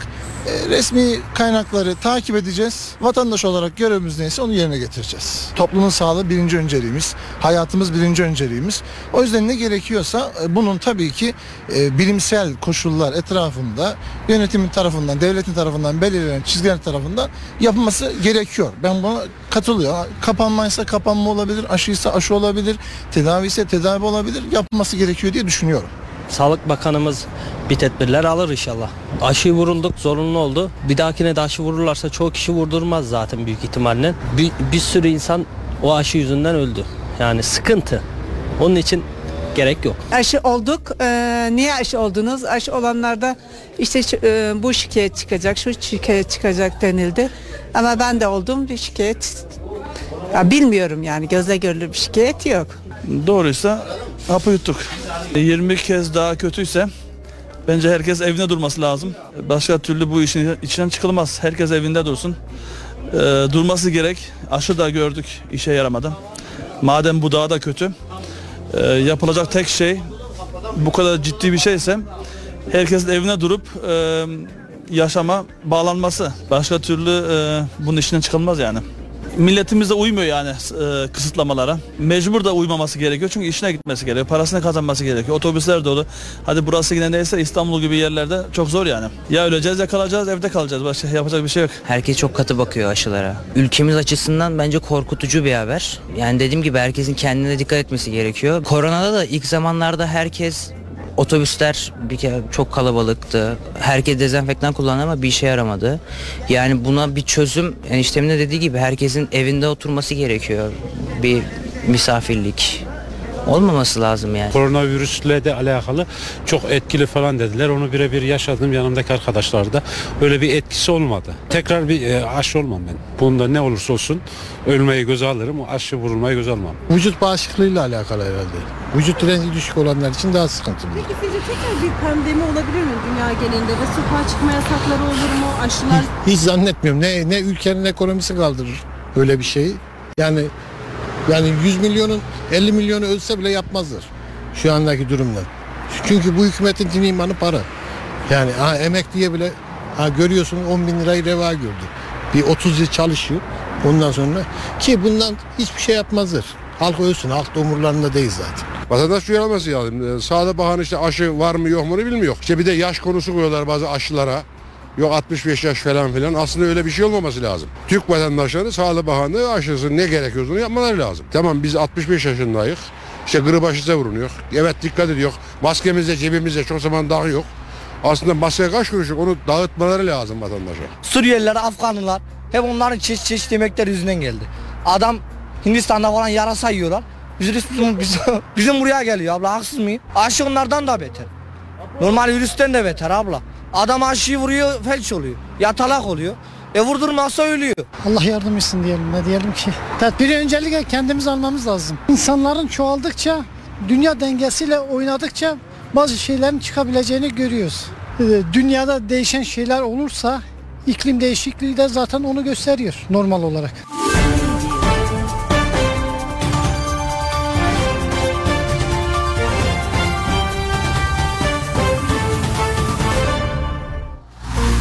E, resmi kaynakları takip edeceğiz. Vatandaş olarak görevimiz neyse onu yerine getireceğiz. Toplumun sağlığı birinci önceliğimiz. Hayatımız birinci önceliğimiz. O yüzden ne gerekiyorsa e, bunun tabii ki e, bilimsel koşullar etrafında yönetimin tarafından, devletin tarafından belirlenen çizgiler tarafından yapılması gerekiyor. Ben buna katılıyorum. Kapanmaysa kapanma olabilir, aşıysa aşı olabilir, tedavi ise tedavi olabilir. Yapılması gerekiyor diye düşünüyorum. Sağlık Bakanımız bir tedbirler alır inşallah. Aşı vurulduk zorunlu oldu. Bir dahakine de aşı vururlarsa çoğu kişi vurdurmaz zaten büyük ihtimalle. Bir, bir sürü insan o aşı yüzünden öldü. Yani sıkıntı. Onun için gerek yok. Aşı olduk. Ee, niye aşı oldunuz? Aşı olanlarda işte e, bu şikayet çıkacak, şu şikayet çıkacak denildi. Ama ben de oldum bir şikayet. Ya bilmiyorum yani gözle görülür bir şikayet yok. Doğruysa hapı yuttuk. 20 kez daha kötüyse bence herkes evinde durması lazım. Başka türlü bu işin içinden çıkılmaz. Herkes evinde dursun. Ee, durması gerek. Aşı da gördük işe yaramadı. Madem bu daha da kötü. Ee, yapılacak tek şey bu kadar ciddi bir şeyse herkesin evine durup e, yaşama bağlanması. Başka türlü e, bunun işinden çıkılmaz yani. Milletimiz de uymuyor yani e, kısıtlamalara. Mecbur da uymaması gerekiyor çünkü işine gitmesi gerekiyor. Parasını kazanması gerekiyor. Otobüsler dolu. Hadi burası yine neyse İstanbul gibi yerlerde çok zor yani. Ya öleceğiz ya kalacağız evde kalacağız. Başka yapacak bir şey yok. Herkes çok katı bakıyor aşılara. Ülkemiz açısından bence korkutucu bir haber. Yani dediğim gibi herkesin kendine dikkat etmesi gerekiyor. Koronada da ilk zamanlarda herkes otobüsler bir kere çok kalabalıktı. Herkes dezenfektan kullandı ama bir işe yaramadı. Yani buna bir çözüm eniştemin de dediği gibi herkesin evinde oturması gerekiyor. Bir misafirlik olmaması lazım yani. Koronavirüsle de alakalı çok etkili falan dediler. Onu birebir yaşadım yanımdaki arkadaşlarda. Öyle bir etkisi olmadı. Tekrar bir e, aşı olmam ben. Bunda ne olursa olsun ölmeyi göze alırım. Aşı vurulmayı göze almam. Vücut bağışıklığıyla alakalı herhalde. Vücut direnci düşük olanlar için daha sıkıntılı. Peki sizce tekrar bir pandemi olabilir mi dünya genelinde ve sokağa çıkma yasakları olur mu? Aşılar Hiç zannetmiyorum. Ne ne ülkenin ekonomisi kaldırır öyle bir şeyi. Yani yani 100 milyonun 50 milyonu ölse bile yapmazlar. Şu andaki durumda. Çünkü bu hükümetin din imanı para. Yani ha, emekliye bile ha, görüyorsun 10 bin lirayı reva gördü. Bir 30 yıl çalışıyor. Ondan sonra ki bundan hiçbir şey yapmazlar. Halk ölsün. Halk da umurlarında değil zaten. Vatandaş uyarılması lazım. Ee, Sağda bakan işte aşı var mı yok mu bilmiyor. İşte bir de yaş konusu koyuyorlar bazı aşılara. Yok 65 yaş falan filan. Aslında öyle bir şey olmaması lazım. Türk vatandaşları Sağlık Bakanlığı aşısı ne gerekiyorsa onu yapmaları lazım. Tamam biz 65 yaşındayız. İşte grip aşısı vurunuyor. Evet dikkat ediyor. Maskemizde cebimizde çok zaman dağı yok. Aslında maske kaç kuruşluk onu dağıtmaları lazım vatandaşa. Suriyeliler, Afganlılar hep onların çeşit çeşit yemekler yüzünden geldi. Adam Hindistan'da falan yarasa yiyorlar. Bizim, bizim, bizim, bizim buraya geliyor abla haksız mıyım? Aşı onlardan da beter. Normal virüsten de beter abla. Adam aşıyı vuruyor felç oluyor. Yatalak oluyor. E vurdurmazsa ölüyor. Allah yardım etsin diyelim ne diyelim ki. Tedbiri öncelikle kendimiz almamız lazım. İnsanların çoğaldıkça, dünya dengesiyle oynadıkça bazı şeylerin çıkabileceğini görüyoruz. Ee, Dünyada değişen şeyler olursa iklim değişikliği de zaten onu gösteriyor normal olarak.